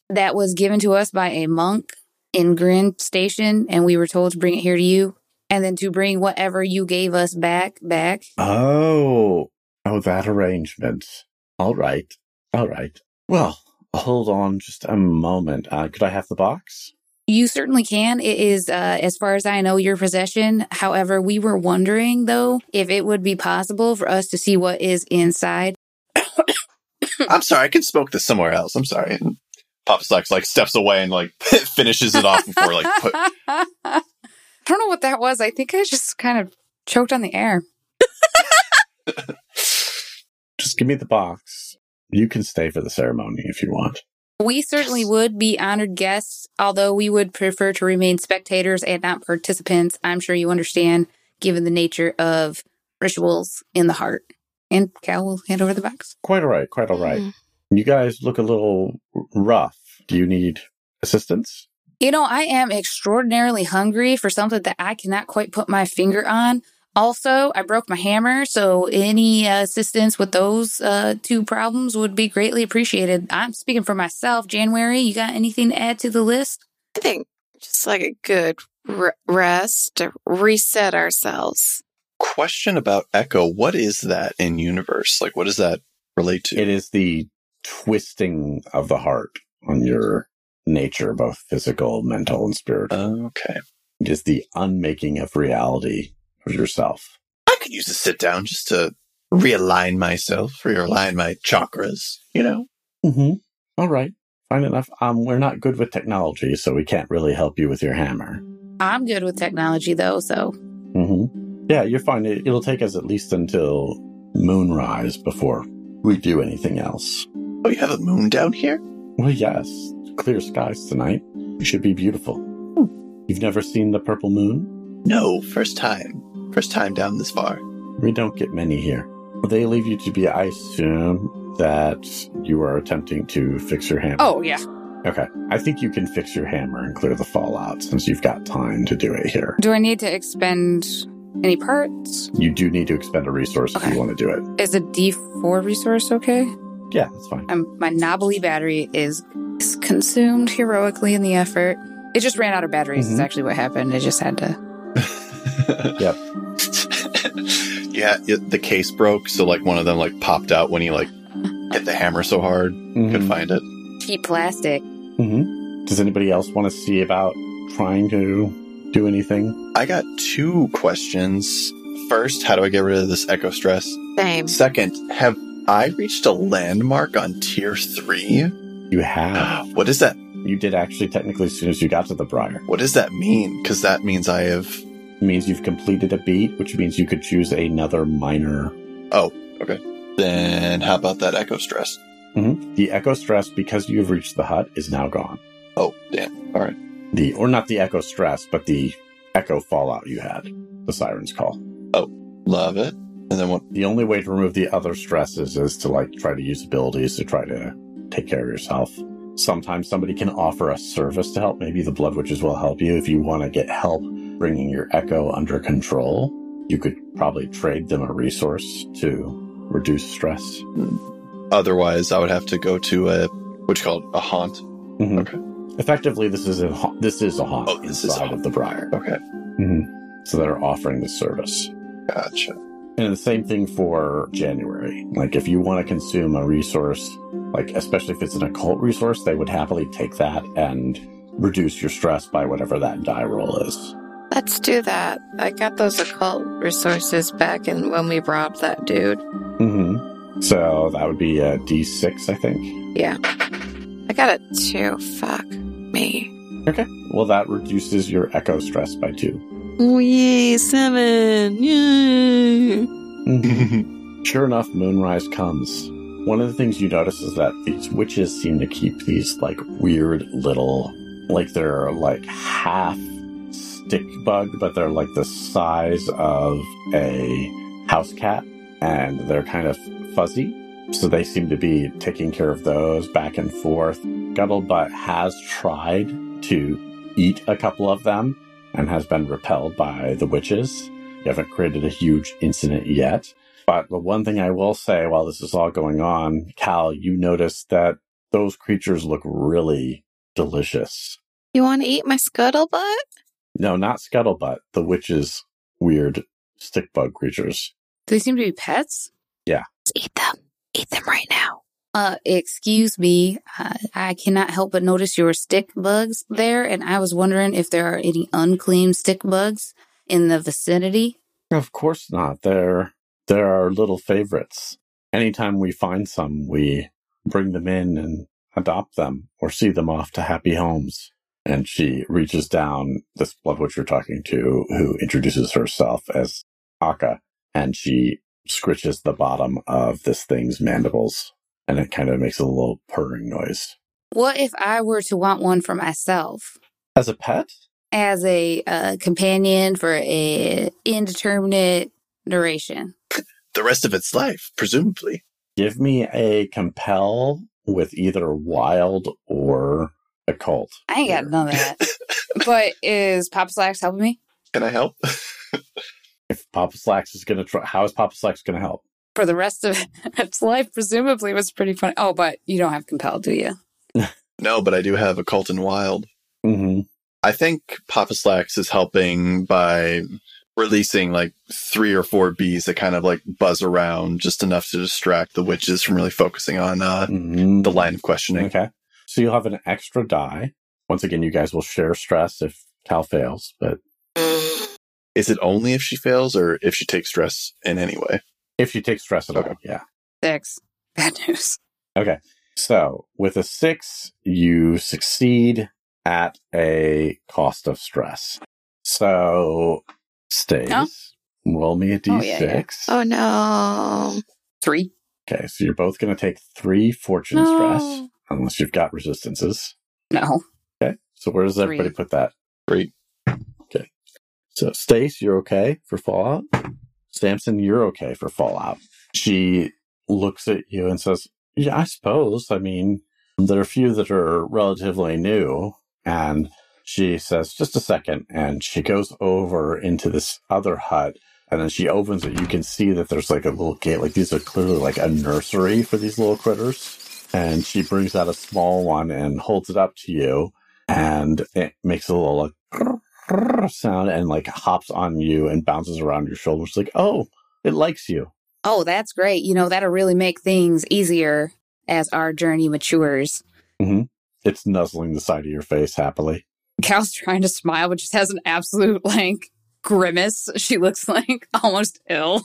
that was given to us by a monk in Grin Station, and we were told to bring it here to you, and then to bring whatever you gave us back back. Oh, oh, that arrangement. All right, all right. Well, hold on just a moment. Uh, could I have the box? You certainly can. It is, uh, as far as I know, your possession. However, we were wondering, though, if it would be possible for us to see what is inside. I'm sorry, I can smoke this somewhere else. I'm sorry. And Papa Slacks like steps away and like finishes it off before like put. I don't know what that was. I think I just kind of choked on the air. Just give me the box. You can stay for the ceremony if you want. We certainly would be honored guests, although we would prefer to remain spectators and not participants. I'm sure you understand, given the nature of rituals in the heart. And Cal will hand over the box. Quite all right, quite all right. Mm. You guys look a little rough. Do you need assistance? You know, I am extraordinarily hungry for something that I cannot quite put my finger on. Also, I broke my hammer, so any uh, assistance with those uh, two problems would be greatly appreciated. I'm speaking for myself. January, you got anything to add to the list? I think just like a good r- rest to reset ourselves. Question about Echo. What is that in universe? Like, what does that relate to? It is the twisting of the heart on your nature, both physical, mental, and spiritual. okay. It is the unmaking of reality of yourself. I could use a sit down just to realign myself, realign my chakras, you know? Mm-hmm. All right. Fine enough. Um, we're not good with technology, so we can't really help you with your hammer. I'm good with technology, though, so Mm-hmm. Yeah, you're fine. It, it'll take us at least until moonrise before we do anything else. Oh, you have a moon down here? Well, yes. Clear skies tonight. It should be beautiful. Hmm. You've never seen the purple moon? No, first time. First time down this far. We don't get many here. They leave you to be, I assume, that you are attempting to fix your hammer. Oh, yeah. Okay. I think you can fix your hammer and clear the fallout since you've got time to do it here. Do I need to expend any parts? You do need to expend a resource if you want to do it. Is a D4 resource okay? Yeah, that's fine. Um, my knobbly battery is, is consumed heroically in the effort. It just ran out of batteries, is Mhm. actually what happened. I just had to. Yep. yeah, it, the case broke, so like one of them like popped out when he like hit the hammer so hard. Couldn't Mhm. find it. Cheap plastic. Mm-hmm. Does anybody else want to see about trying to do anything? I got two questions. First, how do I get rid of this echo stress? Same. Second, have I reached a landmark on tier three? You have. What does that You did actually technically as soon as you got to the Briar. what does that mean? Because that means I have It means you've completed a beat, which means you could choose another minor. Oh, okay. Then how about that echo stress? Mhm. The echo stress, because you've reached the hut, is now gone. Oh, damn. All right. The or not the echo stress, but the echo fallout you had. The siren's call. Oh, love it. And then what? The only way to remove the other stresses is to like try to use abilities to try to take care of yourself. Sometimes somebody can offer a service to help. Maybe the blood witches will help you if you want to get help bringing your echo under control. You could probably trade them a resource to reduce stress. Otherwise, I would have to go to a what you call a haunt. Mhm. Okay. Effectively, this is a ha- this is a haunt Oh, this is a inside haunt. of the Briar. Okay. hmm So they're offering the service. Gotcha. And the same thing for January. Like if you want to consume a resource, like especially if it's an occult resource, they would happily take that and reduce your stress by whatever that die roll is. Let's do that. I got those occult resources back in when we robbed that dude. Mm-hmm. So that would be a D6, I think. Yeah. I got it too. Fuck me. Okay. Well, that reduces your echo stress by two. Oh, seven. Sure enough, moonrise comes. One of the things you notice is that these witches seem to keep these like weird little, like they're like half stick bug, but they're like the size of a house cat and they're kind of fuzzy. So they seem to be taking care of those back and forth. Scuttlebutt has tried to eat a couple of them and has been repelled by the witches. You haven't created a huge incident yet. But the one thing I will say while this is all going on, Cal, you noticed that those creatures look really delicious. You want to eat my scuttlebutt? No, not scuttlebutt. The witch's weird stick bug creatures. Do they seem to be pets? Yeah. Let's eat them. Eat them right now. Uh, excuse me. Uh, I cannot help but notice your stick bugs there, and I was wondering if there are any unclean stick bugs in the vicinity. Of course not. They're they're our little favorites. Anytime we find some, we bring them in and adopt them or see them off to happy homes. And she reaches down this blood witch you're talking to, who introduces herself as Aka, and she scritches the bottom of this thing's mandibles, and it kind of makes a little purring noise. What if I were to want one for myself As a pet? as a uh, companion for a indeterminate duration? The rest of its life, presumably. Give me a compel with either wild or occult. I ain't got none of that. but is Papa Slacks helping me Can I help? If Papa Slacks is going to try, how is Papa Slacks going to help? For the rest of its life? Presumably, was pretty funny. Oh, but you don't have compel, do you? no, but I do have occult and wild. Mm-hmm. I think Papa Slacks is helping by releasing like three or four bees that kind of like buzz around just enough to distract the witches from really focusing on uh, mm-hmm. the line of questioning. Okay. So you'll have an extra die. Once again, you guys will share stress if Cal fails, but Is it only if she fails or if she takes stress in any way? If you take stress at all, Okay. yeah. Six. Bad news. Okay. So with a six, you succeed at a cost of stress. So stays. Huh? Roll me a d6. Oh, yeah, yeah. Oh no. Three. Okay, so you're both going to take three fortune No. stress, unless you've got resistances. No. Okay, so where does everybody Three. put that? Great. Okay, so Stace, you're okay for Fallout. Samson, you're okay for Fallout. She looks at you and says, "Yeah, I suppose. I mean, there are a few that are relatively new." And she says, "Just a second. and she goes over into this other hut. And then she opens it. You can see that there's like a little gate. Like these are clearly like a nursery for these little critters. And she brings out a small one and holds it up to you. And it makes a little like sound and like hops on you and bounces around your shoulders. Like, oh, it likes you. Oh, that's great. You know, that'll really make things easier as our journey matures. It's nuzzling the side of your face happily. Cal's trying to smile, but just has an absolute like grimace. She looks like almost ill.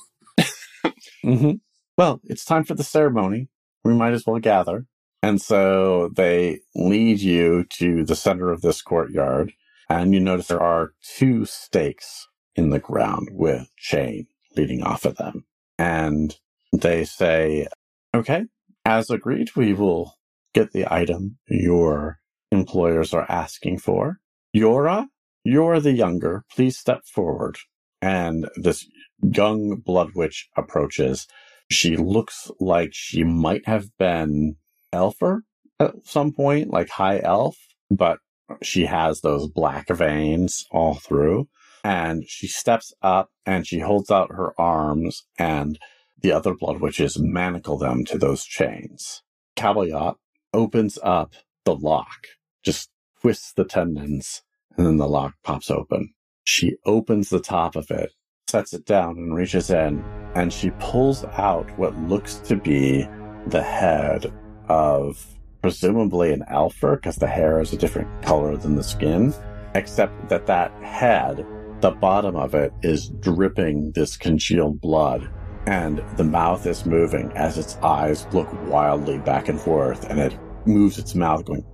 hmm Well, it's time for the ceremony. We might as well gather. And so they lead you to the center of this courtyard, and you notice there are two stakes in the ground with chain leading off of them. And they say, okay, as agreed, we will get the item your employers are asking for. Yora, you're the younger. Please step forward. And this young blood witch approaches. She looks like she might have been elfer at some point, like high elf, but she has those black veins all through. And she steps up and she holds out her arms, and the other blood witches manacle them to those chains. Cabayot opens up the lock, just twists the tendons, and then the lock pops open. She opens the top of it, sets it down, and reaches in, and she pulls out what looks to be the head of presumably an elfer, because the hair is a different color than the skin, except that that head, the bottom of it, is dripping this congealed blood. And the mouth is moving as its eyes look wildly back and forth, and it moves its mouth going,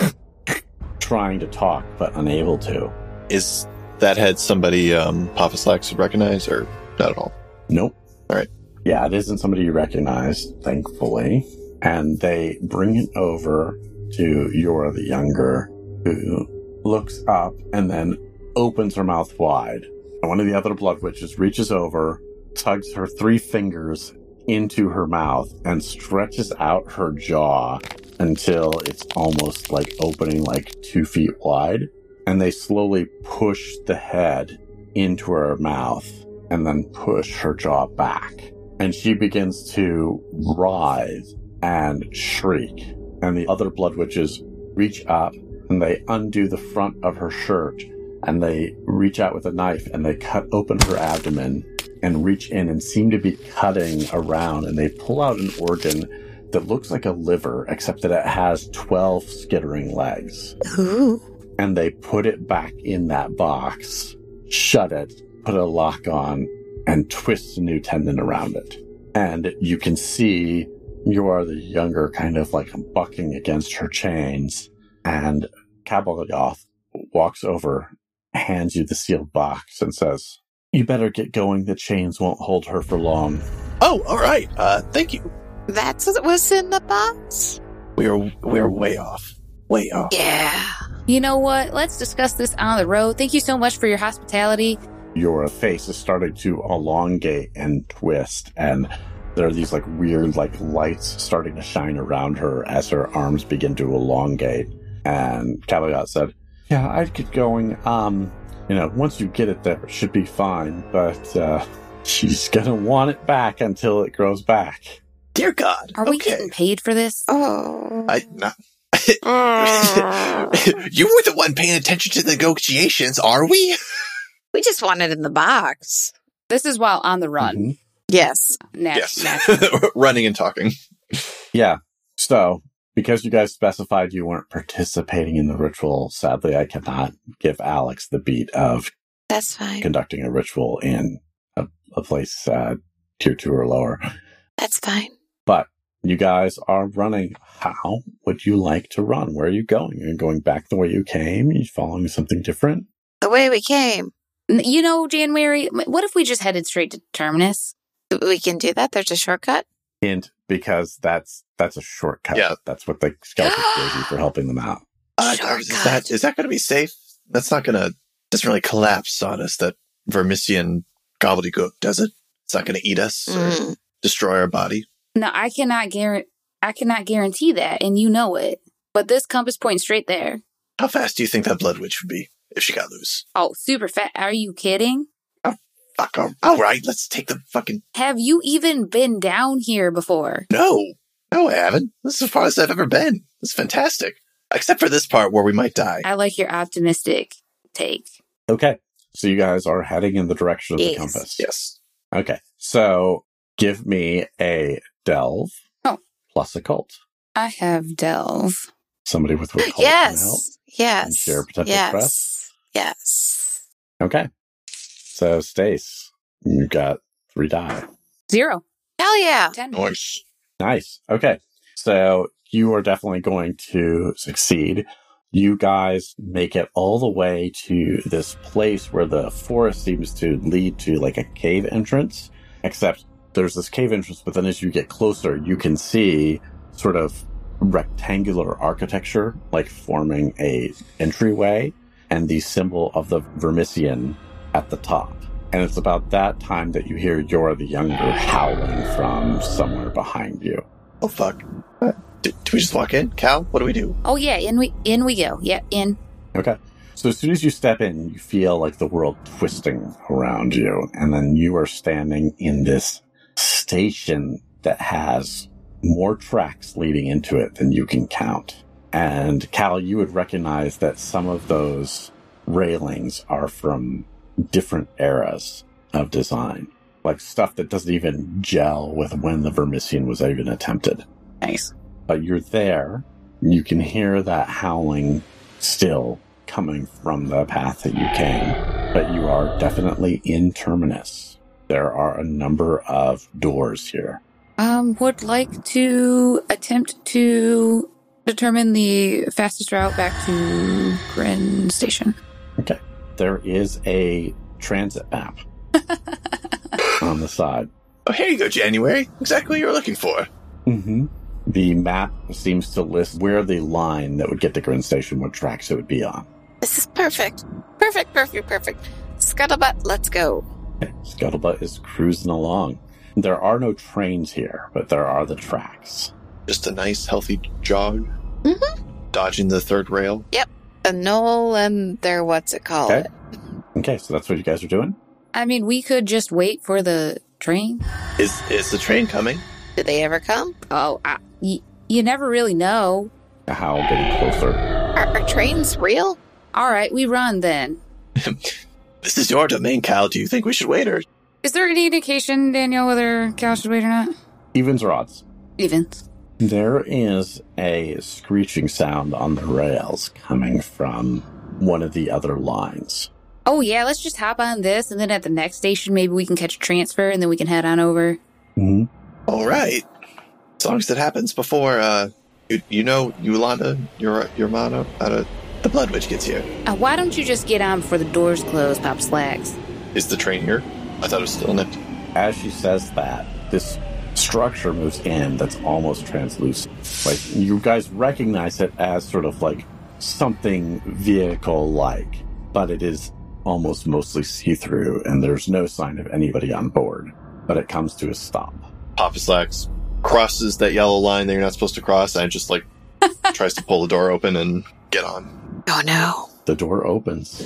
trying to talk, but unable to. Is that head somebody um, Papa Slacks would recognize or not at all? Nope. All right. Yeah, it isn't somebody you recognize, thankfully. And they bring it over to Yora the Younger, who looks up and then opens her mouth wide. And one of the other blood witches reaches over, tugs her three fingers into her mouth, and stretches out her jaw until it's almost like opening like two feet wide. And they slowly push the head into her mouth and then push her jaw back. And she begins to writhe and shriek. and the other blood witches reach up and they undo the front of her shirt and they reach out with a knife and they cut open her abdomen and reach in and seem to be cutting around and they pull out an organ that looks like a liver except that it has 12 skittering legs Ooh. and they put it back in that box shut it put a lock on and twist a new tendon around it and you can see Yora the younger kind of like bucking against her chains and Kabalyoth walks over hands you the sealed box and says you better get going the chains won't hold her for long Oh, all right. Uh, thank you. That's what was in the box? We are we are way off. Way off. Yeah. You know what? Let's discuss this on the road. Thank you so much for your hospitality. your face is starting to elongate and twist and there are these like weird like lights starting to shine around her as her arms begin to elongate and Caveat said yeah i'd get going um you know once you get it there it should be fine but uh she's gonna want it back until it grows back Dear God. Are we getting paid for this? Oh. I not. You were the one paying attention to the negotiations, are we? we just want it in the box. This is while on the run. Mhm. Yes. Nat- yes. nat- Running and talking. yeah so because you guys specified you weren't participating in the ritual sadly i cannot give alex the beat of That's fine. conducting a ritual in a, a place uh, tier two or lower. That's fine. But you guys are running. How would you like to run? Where are you going? Are you going back the way you came? Are you following something different? The way we came. You know, January, what if we just headed straight to Terminus? We can do that. There's a shortcut. Hint, because that's that's a shortcut. Yeah. That's what the skeletons gave you for helping them out. Uh, Shortcut. is that is that going to be safe? That's not going to doesn't really collapse on us. That Vermissian gobbledygook does it? It's not going to eat us or Mm. destroy our body. No, I cannot guarantee. I cannot guarantee that, and you know it. But this compass points straight there. How fast do you think that blood witch would be if she got loose? Oh, super fat. Are you kidding? Fuck. All, all right, let's take the fucking. Have you even been down here before? No, no, I haven't. This is as far as I've ever been. This is fantastic, except for this part where we might die. I like your optimistic take. Okay. So you guys are heading in the direction of the Yes. compass. Yes. Okay. So give me a delve Oh. plus occult. I have delve. Somebody with occult can help. Yes. Yes. And share potential yes. Yes. Okay. So Stace, you got three die. Zero. Hell yeah. Ten. Nice. Nice. Okay. So you are definitely going to succeed. You guys make it all the way to this place where the forest seems to lead to like a cave entrance, except there's this cave entrance, but then as you get closer, you can see sort of rectangular architecture, like forming a entryway and the symbol of the Vermissian at the top. And it's about that time that you hear Yora the Younger howling from somewhere behind you. Oh fuck. Uh, Do, do we just walk in, Cal? What do we do? Oh yeah, in we in we go. Yeah, in. Okay. So as soon as you step in, you feel like the world twisting around you, and then you are standing in this station that has more tracks leading into it than you can count. And Cal, you would recognize that some of those railings are from different eras of design, like stuff that doesn't even gel with when the Vermissian was even attempted. Nice. But you're there, you can hear that howling still coming from the path that you came, but you are definitely in Terminus. There are a number of doors here. Um, would like to attempt to determine the fastest route back to Gren Station. There is a transit map on the side. Oh, here you go, January. Exactly what you were looking for. Mm-hmm. The map seems to list where the line that would get to Grin Station, what tracks it would be on. This is perfect. Perfect, perfect, perfect. Scuttlebutt, let's go. Scuttlebutt is cruising along. There are no trains here, but there are the tracks. Just a nice, healthy jog. Mm-hmm. Dodging the third rail. A knoll and their what's it called? Okay. Okay, so that's what you guys are doing? I mean, we could just wait for the train. Is is the train coming? Did they ever come? Oh, I, y- you never really know. A howl getting closer. Are, are trains real? All right, we run then. This is your domain, Cal. Do you think we should wait or? Is there any indication, Daniel, whether Cal should wait or not? Evens or odds? Evens. There is a screeching sound on the rails coming from one of the other lines. Oh yeah, let's just hop on this, and then at the next station, maybe we can catch a transfer, and then we can head on over. Mm-hmm. All right. As long as it happens before, uh, you, you know, Yolanda, your your mono, out of the Blood Witch gets here. Uh, why don't you just get on before the doors close, Pop Slacks? Is the train here? I thought it was still nipped. As she says that, this structure moves in that's almost translucent. Like you guys recognize it as sort of like something vehicle like, but it is almost mostly see through and there's no sign of anybody on board. But it comes to a stop. Papa Slacks crosses that yellow line that you're not supposed to cross and just like tries to pull the door open and get on. Oh no. The door opens.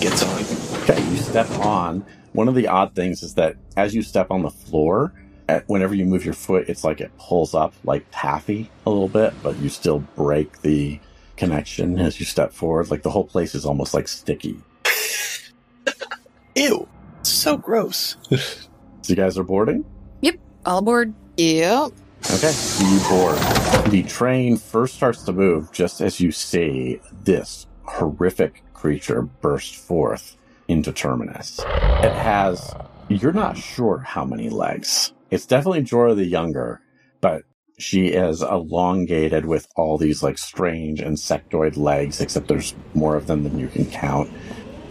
Gets on. Okay, you step on. One of the odd things is that as you step on the floor, at- whenever you move your foot, it's like it pulls up like taffy a little bit, but you still break the connection as you step forward. Like the whole place is almost like sticky. Ew. So gross. So you guys are boarding? Yep. All aboard. Yep. Okay, you board. The train first starts to move just as you see this horrific creature burst forth into Terminus. It has, you're not sure how many legs. It's definitely Yora the Younger, but she is elongated with all these like strange insectoid legs, except there's more of them than you can count.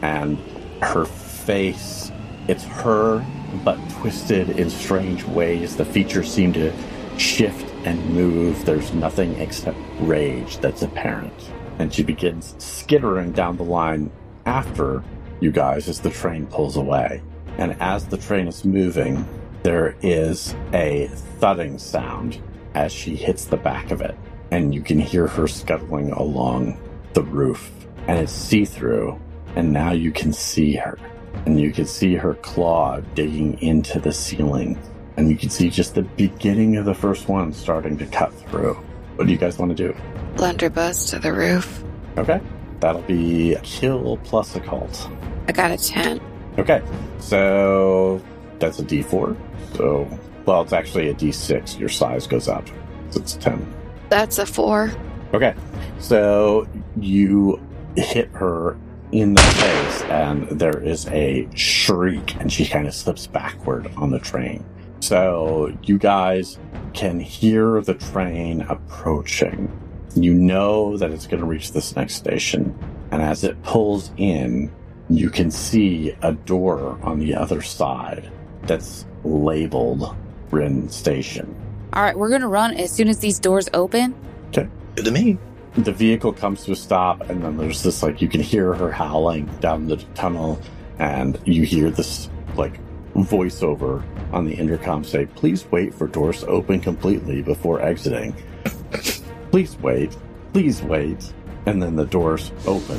And her face, it's her, but twisted in strange ways. The features seem to shift and move. There's nothing except rage that's apparent. And she begins skittering down the line after you guys as the train pulls away. And as the train is moving, there is a thudding sound as she hits the back of it. And you can hear her scuttling along the roof. And it's see through. And now you can see her. And you can see her claw digging into the ceiling. And you can see just the beginning of the first one starting to cut through. What do you guys want to do? Blunderbuss to the roof. Okay. That'll be a kill plus occult. I got a 10. Okay. So that's a d4. So, well, it's actually a d6. Your size goes up. So it's 10. That's a 4. Okay. So you hit her in the face, and there is a shriek, and she kind of slips backward on the train. So you guys can hear the train approaching. You know that it's going to reach this next station. And as it pulls in, you can see a door on the other side that's labeled Bryn Station. All right, we're gonna run as soon as these doors open. Okay. Good to me. the vehicle comes to a stop and then there's this like you can hear her howling down the tunnel and you hear this like voiceover on the intercom say please wait for doors to open completely before exiting please wait please wait and then the doors open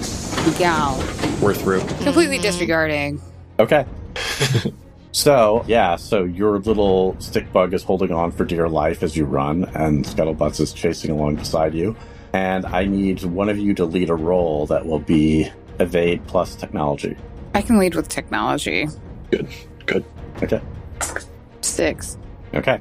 Gal. We're through. Completely disregarding. okay so yeah so your little stick bug is holding on for dear life as you run and scuttlebutts is chasing along beside you and i need one of you to lead a roll that will be evade plus technology I can lead with technology. Good. Good. okay Six. okay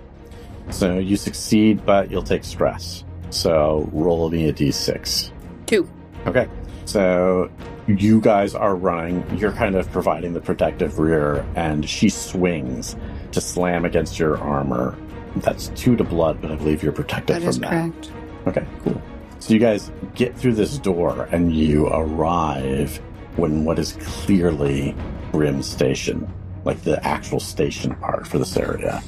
so you succeed but you'll take stress so roll me a d6 Two. Okay. So you guys are running. You're kind of providing the protective rear, and she swings to slam against your armor. That's two to blood, but I believe you're protected That from is that. correct. Okay, cool. So you guys get through this door, and you arrive when what is clearly Brim Station, like the actual station part for this area.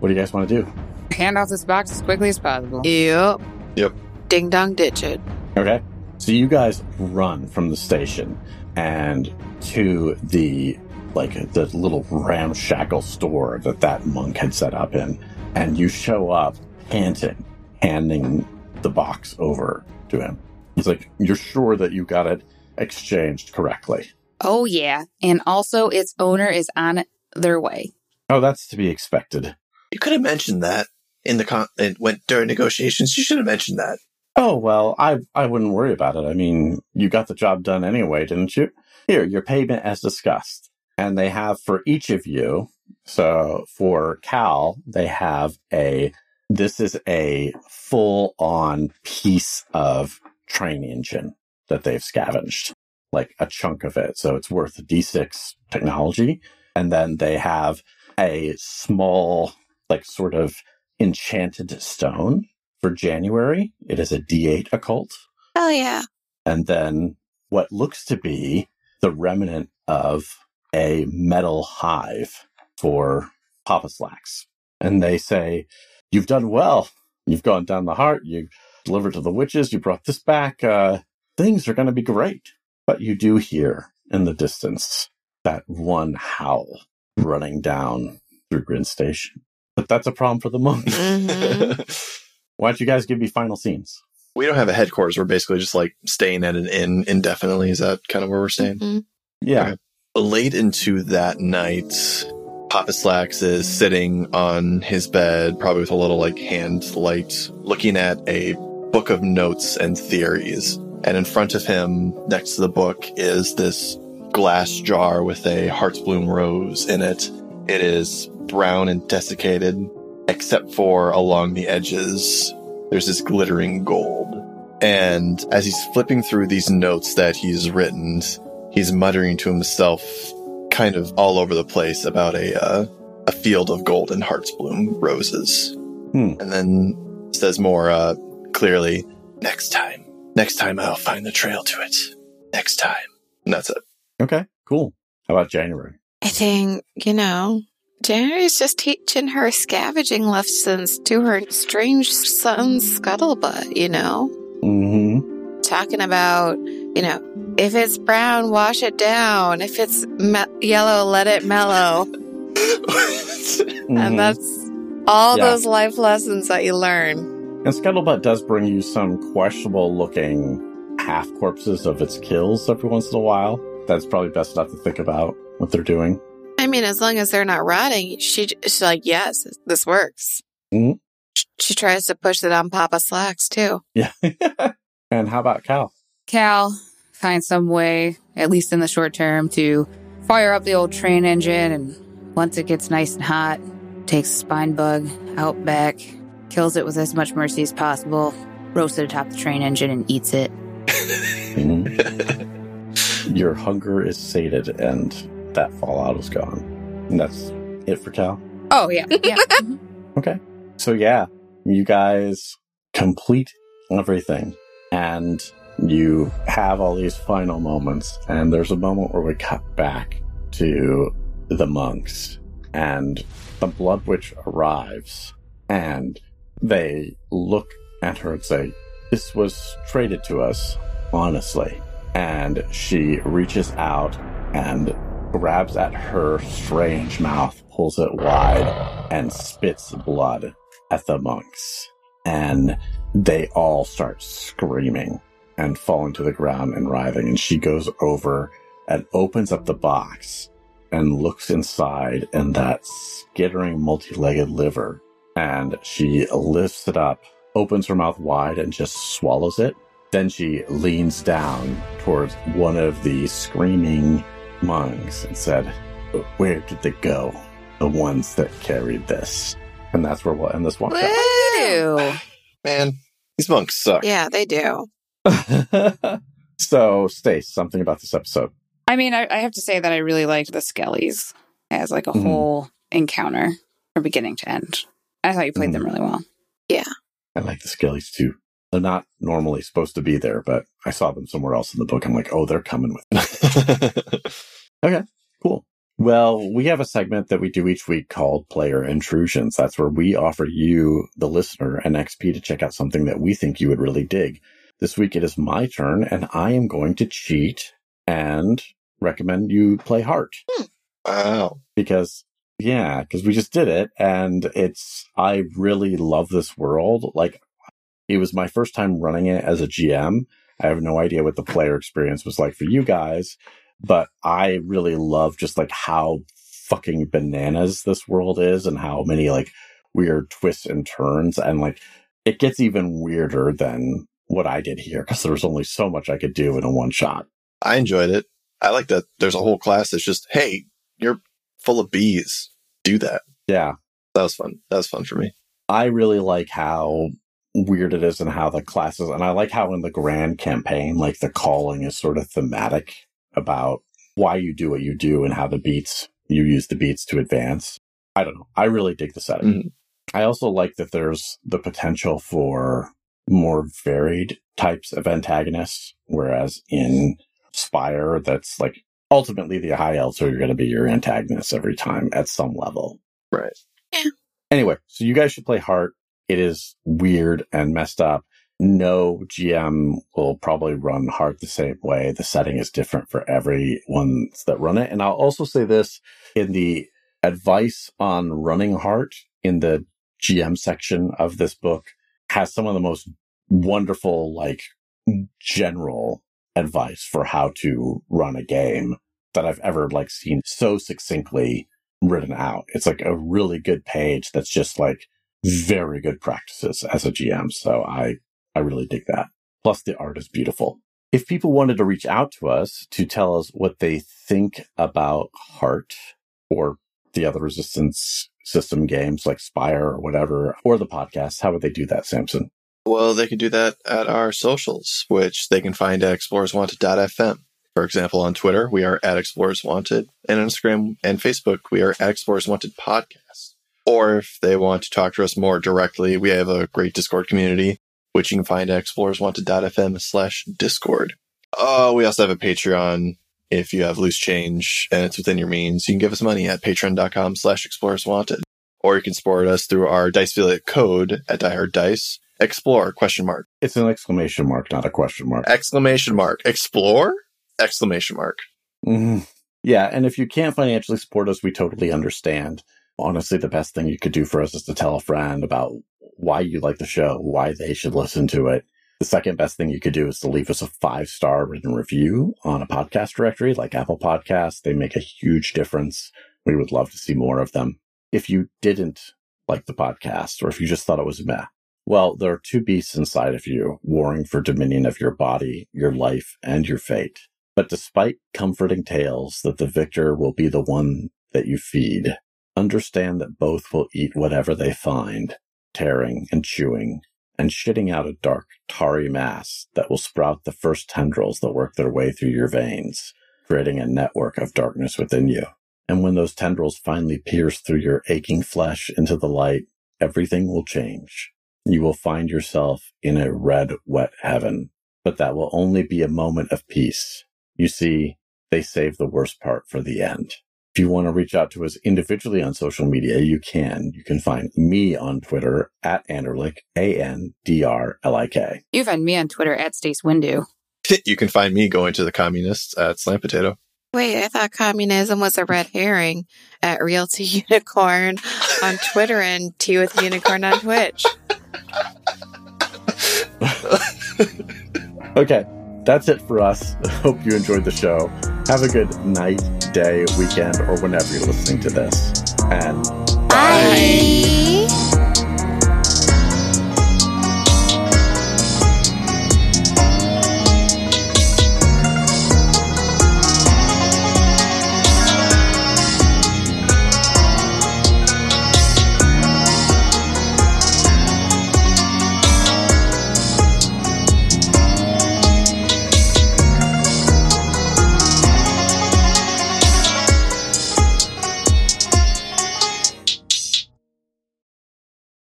What do you guys want to do? Hand off this box as quickly as possible. Yep. Yep. Ding dong ditch it. Okay. So you guys run from the station and to the like the little ramshackle store that that monk had set up in, and you show up panting, handing the box over to him. He's like, "You're sure that you got it exchanged correctly?" Oh yeah, and also its owner is on their way. Oh, that's to be expected. You could have mentioned that. in the con- it went during negotiations. You should have mentioned that. Oh, well, I, I wouldn't worry about it. I mean, you got the job done anyway, didn't you? Here, your payment as discussed. And they have for each of you. So for Cal, they have a, this is a full on piece of train engine that they've scavenged, like a chunk of it. So it's worth D6 technology. And then they have a small, like sort of enchanted stone for January. It is a D8 occult. Hell yeah. And then what looks to be the remnant of a metal hive for Papa Slacks. And they say, You've done well. You've gone down the heart. You delivered to the witches. You brought this back. Uh, things are going to be great. But you do hear in the distance that one howl running down through Grin Station. But that's a problem for the monks. Mhm. Why don't you guys give me final scenes? we don't have a headquarters. We're basically just like staying at an inn indefinitely. Is that kind of where we're staying? Mhm. Yeah. Okay. Late into that night, Papa Slacks is sitting on his bed, probably with a little like hand light, looking at a book of notes and theories. And in front of him, next to the book, is this glass jar with a heart's bloom rose in it. It is brown and desiccated, except for along the edges, there's this glittering gold. And as he's flipping through these notes that he's written, he's muttering to himself kind of all over the place about a uh, a field of golden heart's bloom roses. Hmm. And then says more uh, clearly, next time. Next time I'll find the trail to it. Next time. And that's it. Okay, cool. How about January? I think, you know, January's just teaching her scavenging lessons to her strange son Scuttlebutt, you know? Mm-hmm. Talking about, you know, if it's brown, wash it down. If it's me- yellow, let it mellow. Mm-hmm. And that's all Yeah. those life lessons that you learn. And Scuttlebutt does bring you some questionable looking half corpses of its kills every once in a while. That's probably best not to think about what they're doing. I mean, as long as they're not rotting, she, she's like, yes, this works. Mhm. She tries to push it on Papa Slacks too. Yeah. and how about Cal? Cal finds some way, at least in the short term, to fire up the old train engine. And once it gets nice and hot, takes spine bug out back, kills it with as much mercy as possible, roasts it atop the train engine, and eats it. Mhm. Your hunger is sated and that fallout is gone. And that's it for Cal. Oh, yeah. Yeah. Mhm. Okay. So yeah, you guys complete everything and you have all these final moments and there's a moment where we cut back to the monks and the blood witch arrives and they look at her and say, this was traded to us, honestly. And she reaches out and grabs at her strange mouth, pulls it wide, and spits blood at the monks. And they all start screaming and falling to the ground and writhing. And she goes over and opens up the box and looks inside and that skittering multi-legged liver. And she lifts it up, opens her mouth wide and just swallows it. Then she leans down towards one of the screaming monks and said, Where did they go? The ones that carried this. And that's where we'll end this one. Ew. Man, these monks suck. Yeah, they do. so, Stace, something about this episode. I mean, I, I have to say that I really liked the Skellies as like a Mhm. whole encounter from beginning to end. I thought you played them really well. Yeah. I like the Skellies too. They're not normally supposed to be there, but I saw them somewhere else in the book. I'm like, oh, they're coming with. Okay, cool. Well, we have a segment that we do each week called Player Intrusions. That's where we offer you, the listener, an XP to check out something that we think you would really dig. This week it is my turn, and I am going to cheat and recommend you play Heart hmm. wow. because yeah, because we just did it and it's, I really love this world. Like it was my first time running it as a GM. I have no idea what the player experience was like for you guys, but I really love just like how fucking bananas this world is and how many like weird twists and turns. And like, it gets even weirder than what I did here because there was only so much I could do in a one shot. I enjoyed it. I like that there's a whole class that's just, hey, you're full of bees. Do that. Yeah. That was fun. That was fun for me. I really like how weird it is and how the classes, and I like how in the grand campaign, like the calling is sort of thematic about why you do what you do and how the beats, you use the beats to advance. I don't know. I really dig the setting. Mhm. I also like that there's the potential for more varied types of antagonists, whereas in Spire, that's like ultimately the high elves are going to be your antagonists every time at some level. Right. Yeah. Anyway, so you guys should play Heart. It is weird and messed up. No GM will probably run Heart the same way. The setting is different for everyone that run it. And I'll also say this in the advice on running Heart in the GM section of this book has some of the most wonderful, like general advice for how to run a game that I've ever like seen so succinctly written out. It's like a really good page that's just like very good practices as a GM. So I, I really dig that. Plus the art is beautiful. If people wanted to reach out to us to tell us what they think about Heart or the other resistance system games like Spire or whatever, or the podcast, how would they do that, Samson? Well, they can do that at our socials, which they can find at explorerswanted.fm. For example, on Twitter, we are at Explorers Wanted, and Instagram and Facebook, we are at Explorers Wanted Podcast. Or if they want to talk to us more directly, we have a great Discord community, which you can find at explorerswanted.fm slash Discord. Oh, we also have a Patreon. If you have loose change and it's within your means, you can give us money at patreon.com slash explorerswanted. Or you can support us through our Dice affiliate code at Dice. Explore question mark. It's an exclamation mark, not a question mark. Exclamation mark. Explore? Exclamation mark. Mhm. Yeah. And if you can't financially support us, we totally understand. Honestly, the best thing you could do for us is to tell a friend about why you like the show, why they should listen to it. The second best thing you could do is to leave us a five star written review on a podcast directory like Apple Podcasts. They make a huge difference. We would love to see more of them. If you didn't like the podcast or if you just thought it was meh, well, there are two beasts inside of you warring for dominion of your body, your life, and your fate. But despite comforting tales that the victor will be the one that you feed, understand that both will eat whatever they find, tearing and chewing, and shitting out a dark, tarry mass that will sprout the first tendrils that work their way through your veins, creating a network of darkness within you. And when those tendrils finally pierce through your aching flesh into the light, everything will change. You will find yourself in a red, wet heaven, but that will only be a moment of peace. You see, they save the worst part for the end. If you want to reach out to us individually on social media, you can. You can find me on Twitter at Andrlik, A-N-D-R-L-I-K. You find me on Twitter at Stace Windu. you can find me going to the communists at Slam Potato. Wait, I thought communism was a red herring at Realty Unicorn on Twitter and Tea with Unicorn on Twitch. Okay, that's it for us. Hope you enjoyed the show. Have a good night, day, weekend, or whenever you're listening to this. And Bye.